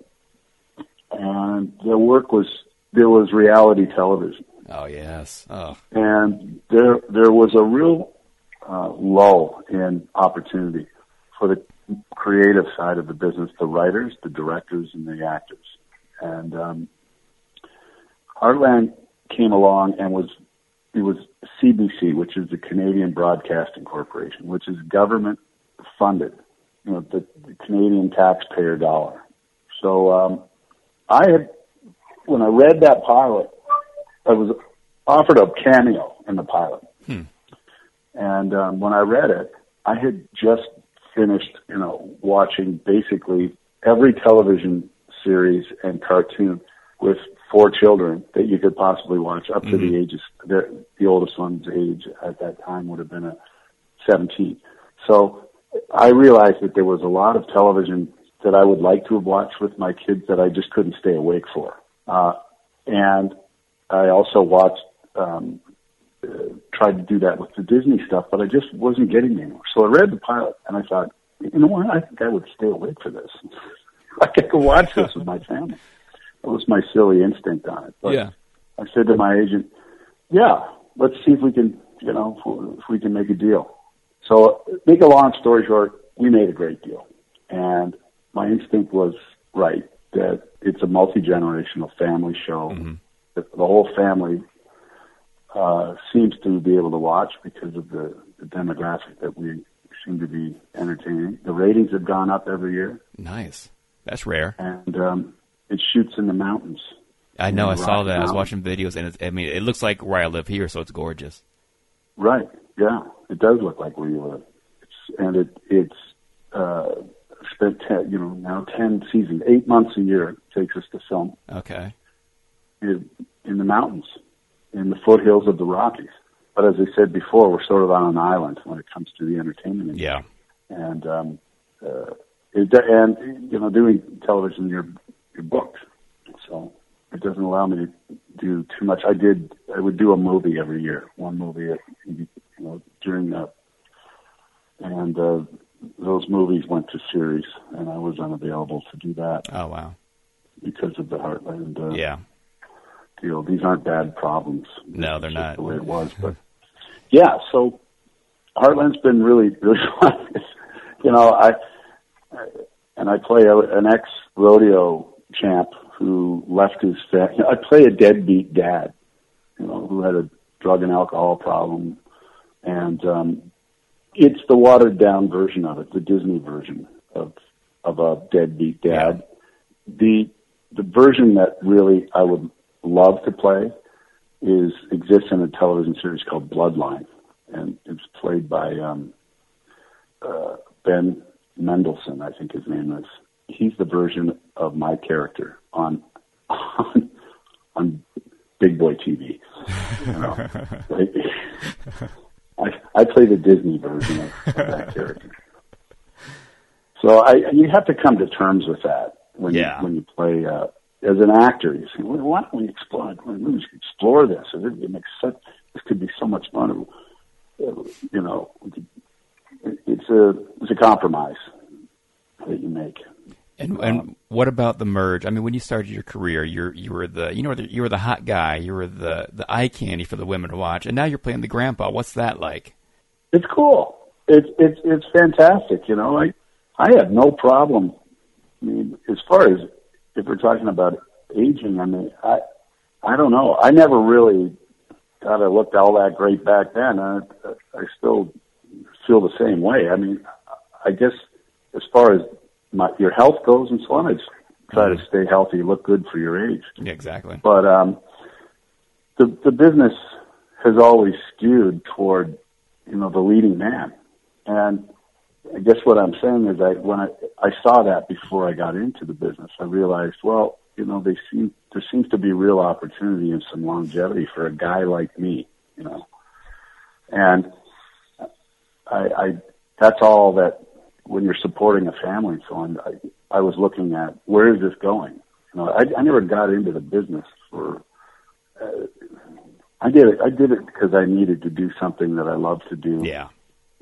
and the work was there was reality television. Oh yes. Oh. And there there was a real uh, lull in opportunity for the creative side of the business, the writers, the directors, and the actors. And um, Heartland came along and was it was CBC, which is the Canadian Broadcasting Corporation, which is government funded, you know, the, the Canadian taxpayer dollar. So um, I had, when I read that pilot, I was offered a cameo in the pilot. Hmm. And um, when I read it, I had just finished, you know, watching basically every television series and cartoon with four children that you could possibly watch up to mm-hmm. the ages. The, the oldest one's age at that time would have been a 17. So I realized that there was a lot of television that I would like to have watched with my kids that I just couldn't stay awake for. Uh, and I also watched, um, uh, tried to do that with the Disney stuff, but I just wasn't getting anywhere. So I read the pilot and I thought, you know what? I think I would stay awake for this. *laughs* I could watch this with my family. That was my silly instinct on it. But yeah. I said to my agent, yeah, let's see if we can, you know, if we can make a deal. So make a long story short, we made a great deal. And my instinct was right that it's a multi-generational family show. Mm-hmm. The whole family uh, seems to be able to watch because of the, the demographic that we seem to be entertaining. The ratings have gone up every year. Nice. That's rare. And um, it shoots in the mountains. I know. I saw that. I was watching videos, and I mean, it looks like where I live here, so it's gorgeous. Right. Yeah, it does look like where you live. It's, and it it's uh, spent ten, you know now ten seasons, eight months a year it takes us to film. Okay. In, in the mountains, in the foothills of the Rockies. But as I said before, we're sort of on an island when it comes to the entertainment. Industry. Yeah. And um, uh, it, and you know, doing television, you're you're booked, so it doesn't allow me to do too much. I did. I would do a movie every year, one movie, you know, during the, and uh, those movies went to series, and I was unavailable to do that. Oh wow! Because of the Heartland. Uh, yeah. Deal. These aren't bad problems. No, they're not. The way it was, but *laughs* yeah. So Heartland's been really, really *laughs* fun. you know, I, I and I play a, an ex rodeo champ who left his family. I play a deadbeat dad, you know, who had a drug and alcohol problem, and um, it's the watered down version of it, the Disney version of of a deadbeat dad. The the version that really I would love to play is exists in a television series called Bloodline, and it's played by um, uh, Ben Mendelsohn, I think his name is he's the version of my character on on on Big Boy TV. You know, I I play the Disney version of, of that character. So I you have to come to terms with that, when Yeah. you when you play uh, as an actor. You say, well, why don't we explore? We explore this? It, it makes such. This could be so much fun. You know, it's a it's a compromise that you make. And and what about the merge? I mean, when you started your career, you're you were the you know you were the hot guy, you were the the eye candy for the women to watch, and now you're playing the grandpa. What's that like? It's cool. It's it's it's fantastic. You know, I I have no problem. I mean, as far as if we're talking about aging, I mean, I I don't know. I never really thought I looked all that great back then. I I still feel the same way. I mean, I guess as far as my your health goes and so on, I just try to stay healthy, look good for your age. Yeah, exactly. But um, the the business has always skewed toward you know the leading man, and I guess what I'm saying is that when I I saw that before I got into the business, I realized well you know they seem there seems to be real opportunity and some longevity for a guy like me, you know, and I, I that's all that when you're supporting a family and so on, I, I was looking at where is this going. You know, I, I never got into the business for. Uh, I did it. I did it because I needed to do something that I love to do. Yeah.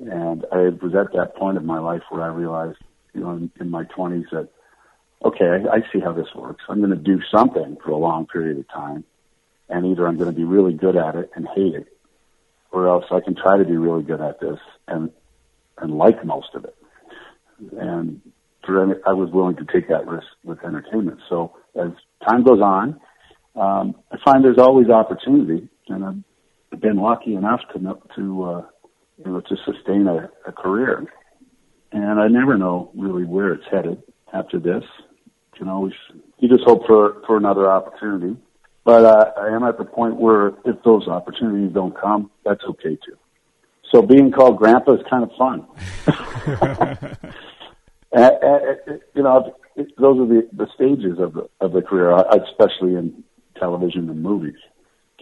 And I was at that point of my life where I realized, you know, in, in my twenties that, okay, I, I see how this works. I'm going to do something for a long period of time, and either I'm going to be really good at it and hate it, or else I can try to be really good at this and and like most of it. And for I was willing to take that risk with entertainment. So as time goes on, um, I find there's always opportunity, and I've been lucky enough to to uh, you know to sustain a, a career. And I never know really where it's headed after this. You can always you just hope for for another opportunity. But uh, I am at the point where if those opportunities don't come, that's okay too. So being called grandpa is kind of fun. *laughs* *laughs* and, and, you know, those are the, the stages of the, of the career, especially in television and movies.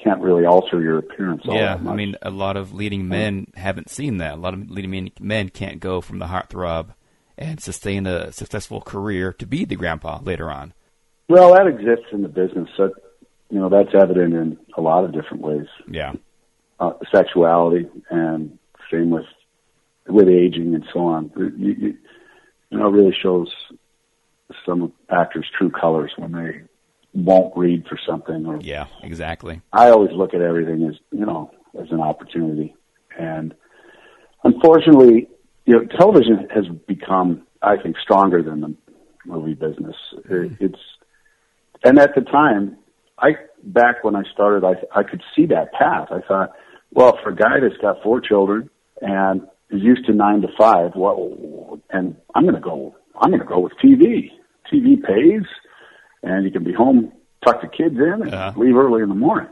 Can't really alter your appearance all yeah. I mean, a lot of leading men haven't seen that. A lot of leading men, men can't go from the heartthrob and sustain a successful career to be the grandpa later on. Well, that exists in the business. So, you know, that's evident in a lot of different ways. Yeah. Uh, sexuality and same with with aging and so on. You, you, you know, it really shows some actors' true colors when they won't read for something or Yeah, exactly. I always look at everything as you know as an opportunity, and unfortunately, you know, television has become, I think, stronger than the movie business. Mm-hmm. It, it's and at the time, I back when I started, I I could see that path. I thought, well, for a guy that's got four children and is used to nine to five, well, and I'm going to go, I'm going to go with TV. TV pays, and you can be home, tuck the kids in, and Yeah. leave early in the morning.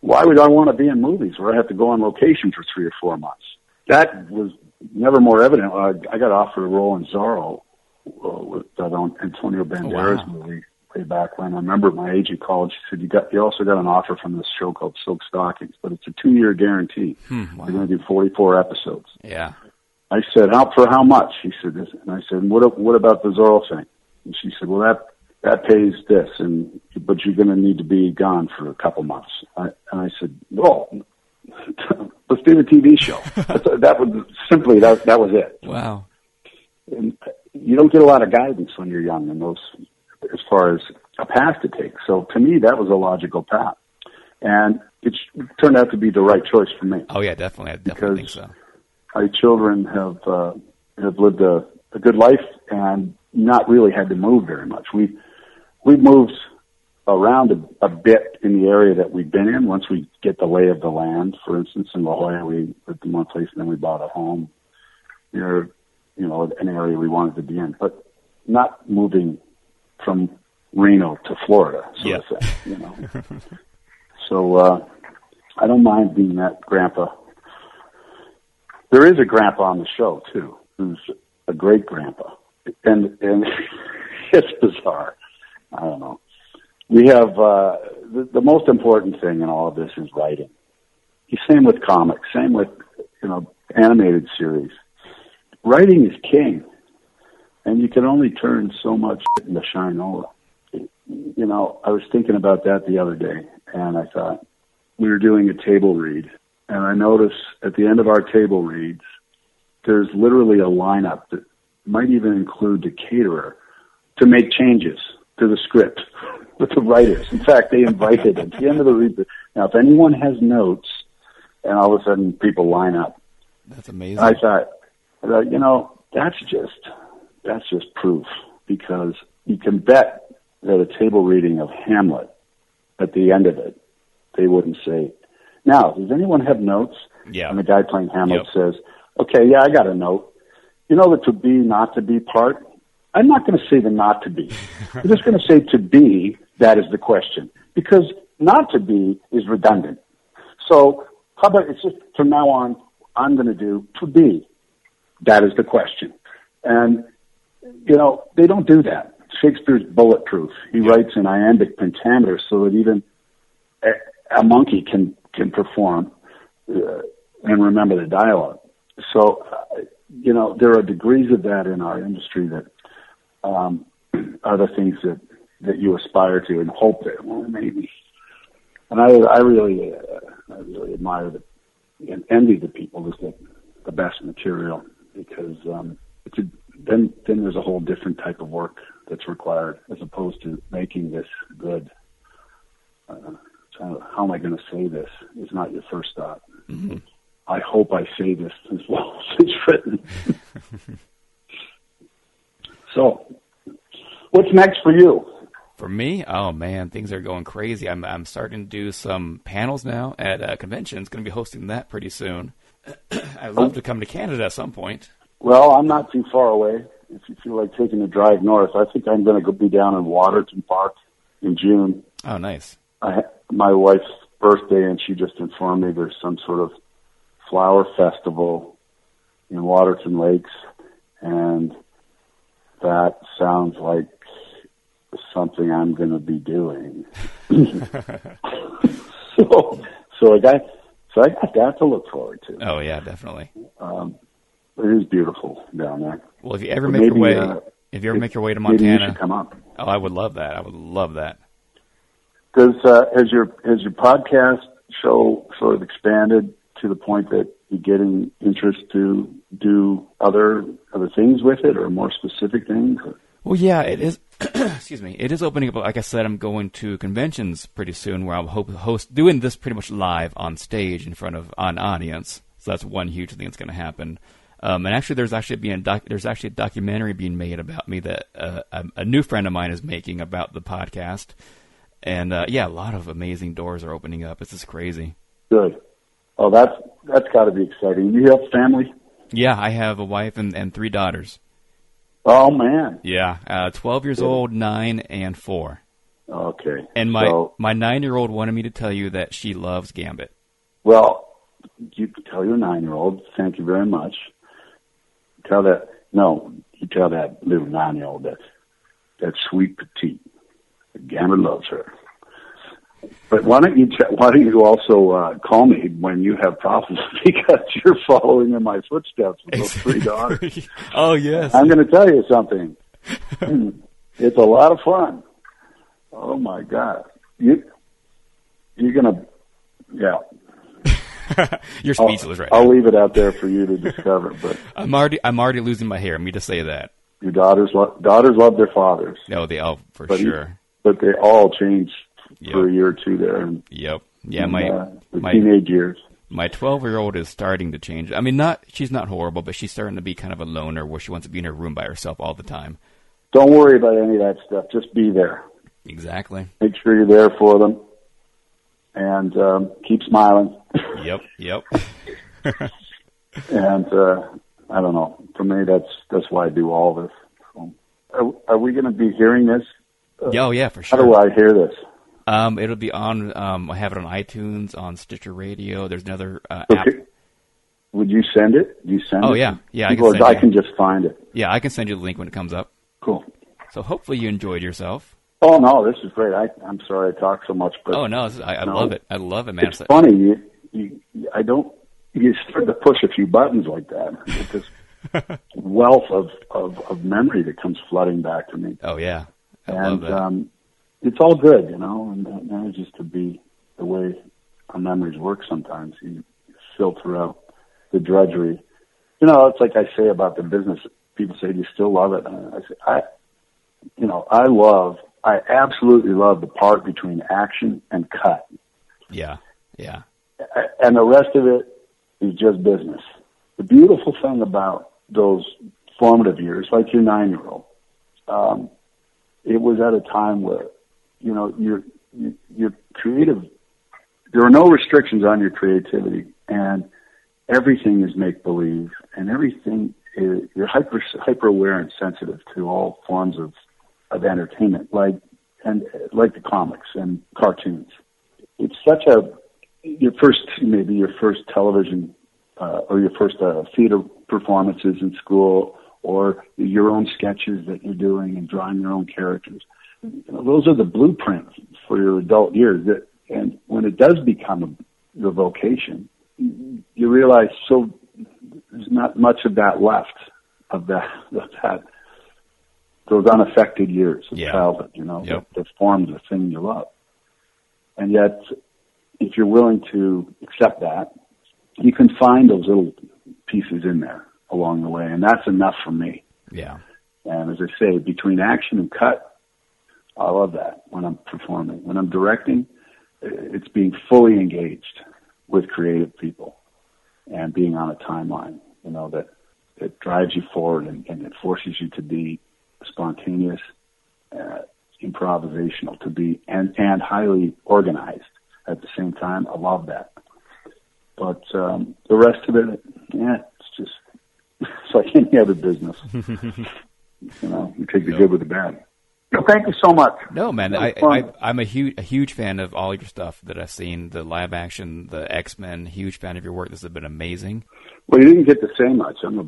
Why would I want to be in movies where I have to go on location for three or four months? That was never more evident. I, I got offered a role in Zorro uh, with that on Antonio Banderas wow. movie way back when. I remember my agent called. She said, "You got, you also got an offer from this show called Silk Stockings, but it's a two-year guarantee. Hmm, wow. You're going to do 44 episodes." Yeah. I said, "How for how much?" She said, this, and I said, "What what about the Zorro thing?" And she said, "Well, that that pays this, and but you're going to need to be gone for a couple months." I, and I said, "Well, *laughs* let's do the TV show." That was simply that that was it. Wow. And you don't get a lot of guidance when you're young in those, as far as a path to take. So to me, that was a logical path, and it turned out to be the right choice for me. Oh yeah, definitely. I definitely think Because- so. my children have uh, have lived a, a good life and not really had to move very much. We we've moved around a, a bit in the area that we've been in. Once we get the lay of the land, for instance, in La Jolla, we lived in one place and then we bought a home near you know an area we wanted to be in, but not moving from Reno to Florida, so Yeah. to say. You know, *laughs* so uh, I don't mind being that grandpa there is a grandpa on the show too, who's a great grandpa, and and *laughs* it's bizarre. I don't know. We have uh, the, the most important thing in all of this is writing. Same with comics. Same with you know animated series. Writing is king, and you can only turn so much into shinola. You know, I was thinking about that the other day, and I thought we were doing a table read, and I noticed at the end of our table reads, there's literally a lineup that might even include the caterer to make changes to the script *laughs* with the writers. In fact, they invited at the end of the read. Now, if anyone has notes, and all of a sudden people line up, That's amazing. I thought, I thought, you know, that's just that's just proof because you can bet that a table reading of Hamlet at the end of it, they wouldn't say. Now, does anyone have notes? Yeah. And the guy playing Hamlet Yep. says, "Okay, yeah, I got a note. You know the to be, not to be part. I'm not going to say the not to be. *laughs* I'm just going to say to be. That is the question because not to be is redundant. So how about it's just from now on, I'm going to do to be. That is the question. And, you know, they don't do that. Shakespeare's bulletproof. He writes in iambic pentameter so that even a, a monkey can, can perform uh, and remember the dialogue. So, uh, you know, there are degrees of that in our industry that um, are the things that, that you aspire to and hope that, well, maybe. And I, I really, uh, I really admire the, and envy the people who get the best material because um, it's a, then then there's a whole different type of work that's required as opposed to making this good. Uh, so how am I going to say this? Is not your first thought. Mm-hmm. I hope I say this as well *laughs* as it's written. *laughs* so, what's next for you? For me, oh man, things are going crazy. I'm I'm starting to do some panels now at a convention. It's going to be hosting that pretty soon. *clears throat* I'd love to come to Canada at some point. Well, I'm not too far away. If you feel like taking a drive north, I think I'm going to go be down in Waterton Park in June. Oh, nice. I ha- my wife's birthday, and she just informed me there's some sort of flower festival in Waterton Lakes, and that sounds like something I'm going to be doing. *laughs* so, so I got, so I got that to look forward to. Oh yeah, definitely. Um, it is beautiful down there. Well, if you ever But make your way, uh, if you ever make your way to maybe you Montana, should come up. oh, I would love that. I would love that. Does uh, has your has your podcast show sort of expanded to the point that getting interest to do other other things with it, or more specific things? Well, yeah, it is. *clears throat* excuse me. It is opening up. Like I said, I'm going to conventions pretty soon, where I'll hope host doing this pretty much live on stage in front of an audience. So that's one huge thing that's going to happen. Um, and actually, there's actually being a doc, there's actually a documentary being made about me that uh, a, a new friend of mine is making about the podcast. And uh, yeah, a lot of amazing doors are opening up. It's just crazy. Good. Oh, that's that's got to be exciting. You have family? Yeah, I have a wife and, and three daughters. Oh man. Yeah, uh, twelve years old, nine, and four. Okay. And my So- my nine year old wanted me to tell you that she loves Gambit. Well, you tell your nine year old, thank you very much. Tell that no, you tell that little nine year old that that sweet petite. Gambit loves her. But why don't you t- why don't you also uh, call me when you have problems *laughs* because you're following in my footsteps with those three daughters. oh yes. I'm going to tell you something. Hmm. it's a lot of fun. Oh my god, you you're gonna yeah. *laughs* You're I'll- speechless right I'll now. leave it out there for you to discover. But *laughs* I'm already I'm already losing my hair. Me to say that. your daughters lo- daughters love their fathers, No, they all for but sure. but they all change for a year or two there. And, Yep. Yeah, my uh, my teenage years. my 12 year old is starting to change. I mean, not she's not horrible, but she's starting to be kind of a loner where she wants to be in her room by herself all the time. Don't worry about any of that stuff. Just be there. Exactly. Make sure you're there for them, and um, keep smiling. Yep. Yep. *laughs* and uh, I don't know. For me, that's that's why I do all this. So, are, are we going to be hearing this? Uh, oh yeah, for sure. How do I hear this? Um, it'll be on. Um, I have it on iTunes, on Stitcher Radio. There's another uh, app. Would you send it? Do you send Oh, it? yeah. Yeah, I can I can just find it. Yeah, I can send you the link when it comes up. Cool. So hopefully you enjoyed yourself. Oh no, this is great. I, I'm sorry I talk so much, but oh no, this is- I, I no. love it. I love it, man. it's funny. You, you, I don't. You start to push a few buttons like that. It just *laughs* wealth of, of of memory that comes flooding back to me. Oh yeah, I love and um, it's all good, you know, and that manages to be the way our memories work. Sometimes you filter out the drudgery. You know, it's like I say about the business. People say, "Do you still love it?" And I say, "I, you know, I love, I absolutely love the part between action and cut, yeah, yeah, and the rest of it is just business." The beautiful thing about those formative years, like your nine-year-old, um, it was at a time where, you know, your your creative. There are no restrictions on your creativity, and everything is make believe, and everything is, you're hyper hyper aware and sensitive to all forms of of entertainment, like and like the comics and cartoons. It's such a your first maybe your first television uh, or your first uh, theater performances in school, or your own sketches that you're doing and drawing your own characters. You know, those are the blueprints for your adult years. That and when it does become a, your vocation, you realize so there's not much of that left of that of that those unaffected years of Yeah. childhood. You know Yep. that, that formed the thing you love, and yet if you're willing to accept that, you can find those little pieces in there along the way, and that's enough for me. yeah. And as I say, between action and cut, I love that when I'm performing. When I'm directing, it's being fully engaged with creative people and being on a timeline, you know, that, that drives you forward and, and it forces you to be spontaneous, uh, improvisational, to be, and, and highly organized at the same time. I love that. But, um, the rest of it, yeah, it's just, *laughs* it's like any other business. *laughs* you know, you take the good with the bad. No, thank you so much. No, man, I, I, I'm a huge a huge fan of all your stuff that I've seen. The live action, the X Men. Huge fan of your work. This has been amazing. Well, you didn't get to say much. I'm a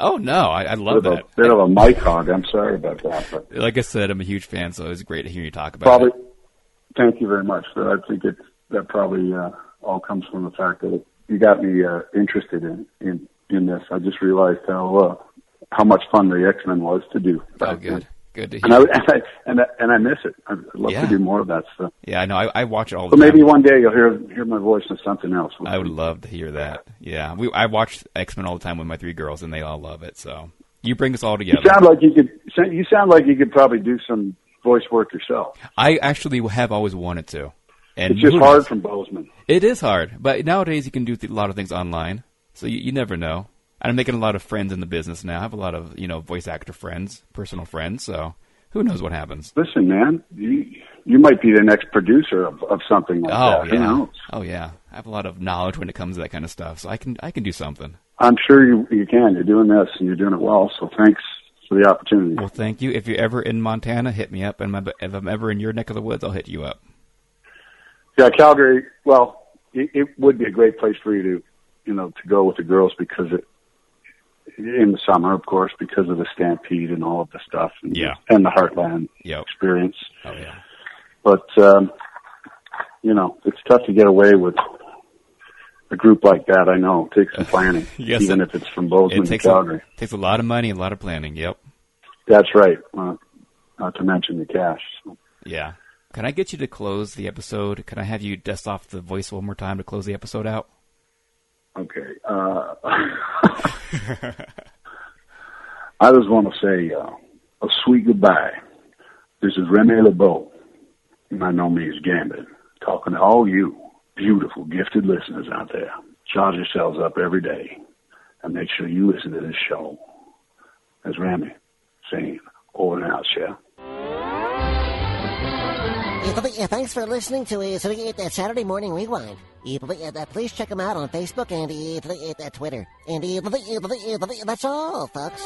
Oh no, I, I love bit, that. a, bit of a mic hog. I'm sorry about that, but Like I said, I'm a huge fan, so it was great to hear you talk about probably it. thank you very much. But I think it that probably uh, all comes from the fact that it, you got me uh, interested in, in in this. I just realized how uh, how much fun the X Men was to do. Oh, good, good to And hear. I, *laughs* and I and I and I miss it. I'd love Yeah. to do more of that stuff. Yeah, I know. I, I watch it all the So time. maybe one day you'll hear hear my voice in something else. I would love to hear that. Yeah, we I watch X Men all the time with my three girls, and they all love it. So you bring us all together. You sound like you could. You sound like you could probably do some voice work yourself. I actually have always wanted to. And It's just hard knows? from Bozeman. It is hard, but nowadays you can do a lot of things online, so you, you never know. And I'm making a lot of friends in the business now. I have a lot of you know voice actor friends, personal friends. So who knows what happens? Listen, man, you you might be the next producer of, of something like Oh that. Who yeah, knows? oh yeah. I have a lot of knowledge when it comes to that kind of stuff, so I can I can do something. I'm sure you you can. You're doing this and you're doing it well. So thanks for the opportunity. Well, thank you. If you're ever in Montana, hit me up, and my, if I'm ever in your neck of the woods, I'll hit you up. Yeah, Calgary. Well, it, it would be a great place for you to, you know, to go with the girls because it in the summer, of course, because of the stampede and all of the stuff. And, Yeah. and the Heartland Yep. experience. Oh yeah. But um, you know, it's tough to get away with a group like that. I know it takes some planning, *laughs* Yes, even it- if it's from Bozeman It to takes Calgary. a, takes a lot of money, a lot of planning. Yep. That's right. Uh, not to mention the cash. So. Yeah. Can I get you to close the episode? Can I have you dust off the voice one more time to close the episode out? Okay. Uh, *laughs* I just want to say uh, a sweet goodbye. This is Remy LeBeau, and I know me as Gambit, talking to all you beautiful, gifted listeners out there. Charge yourselves up every day and make sure you listen to this show. As Remy saying, over and out. Yeah, thanks for listening to uh, Saturday Morning Rewind. Please check them out on Facebook and Twitter. And that's all, folks.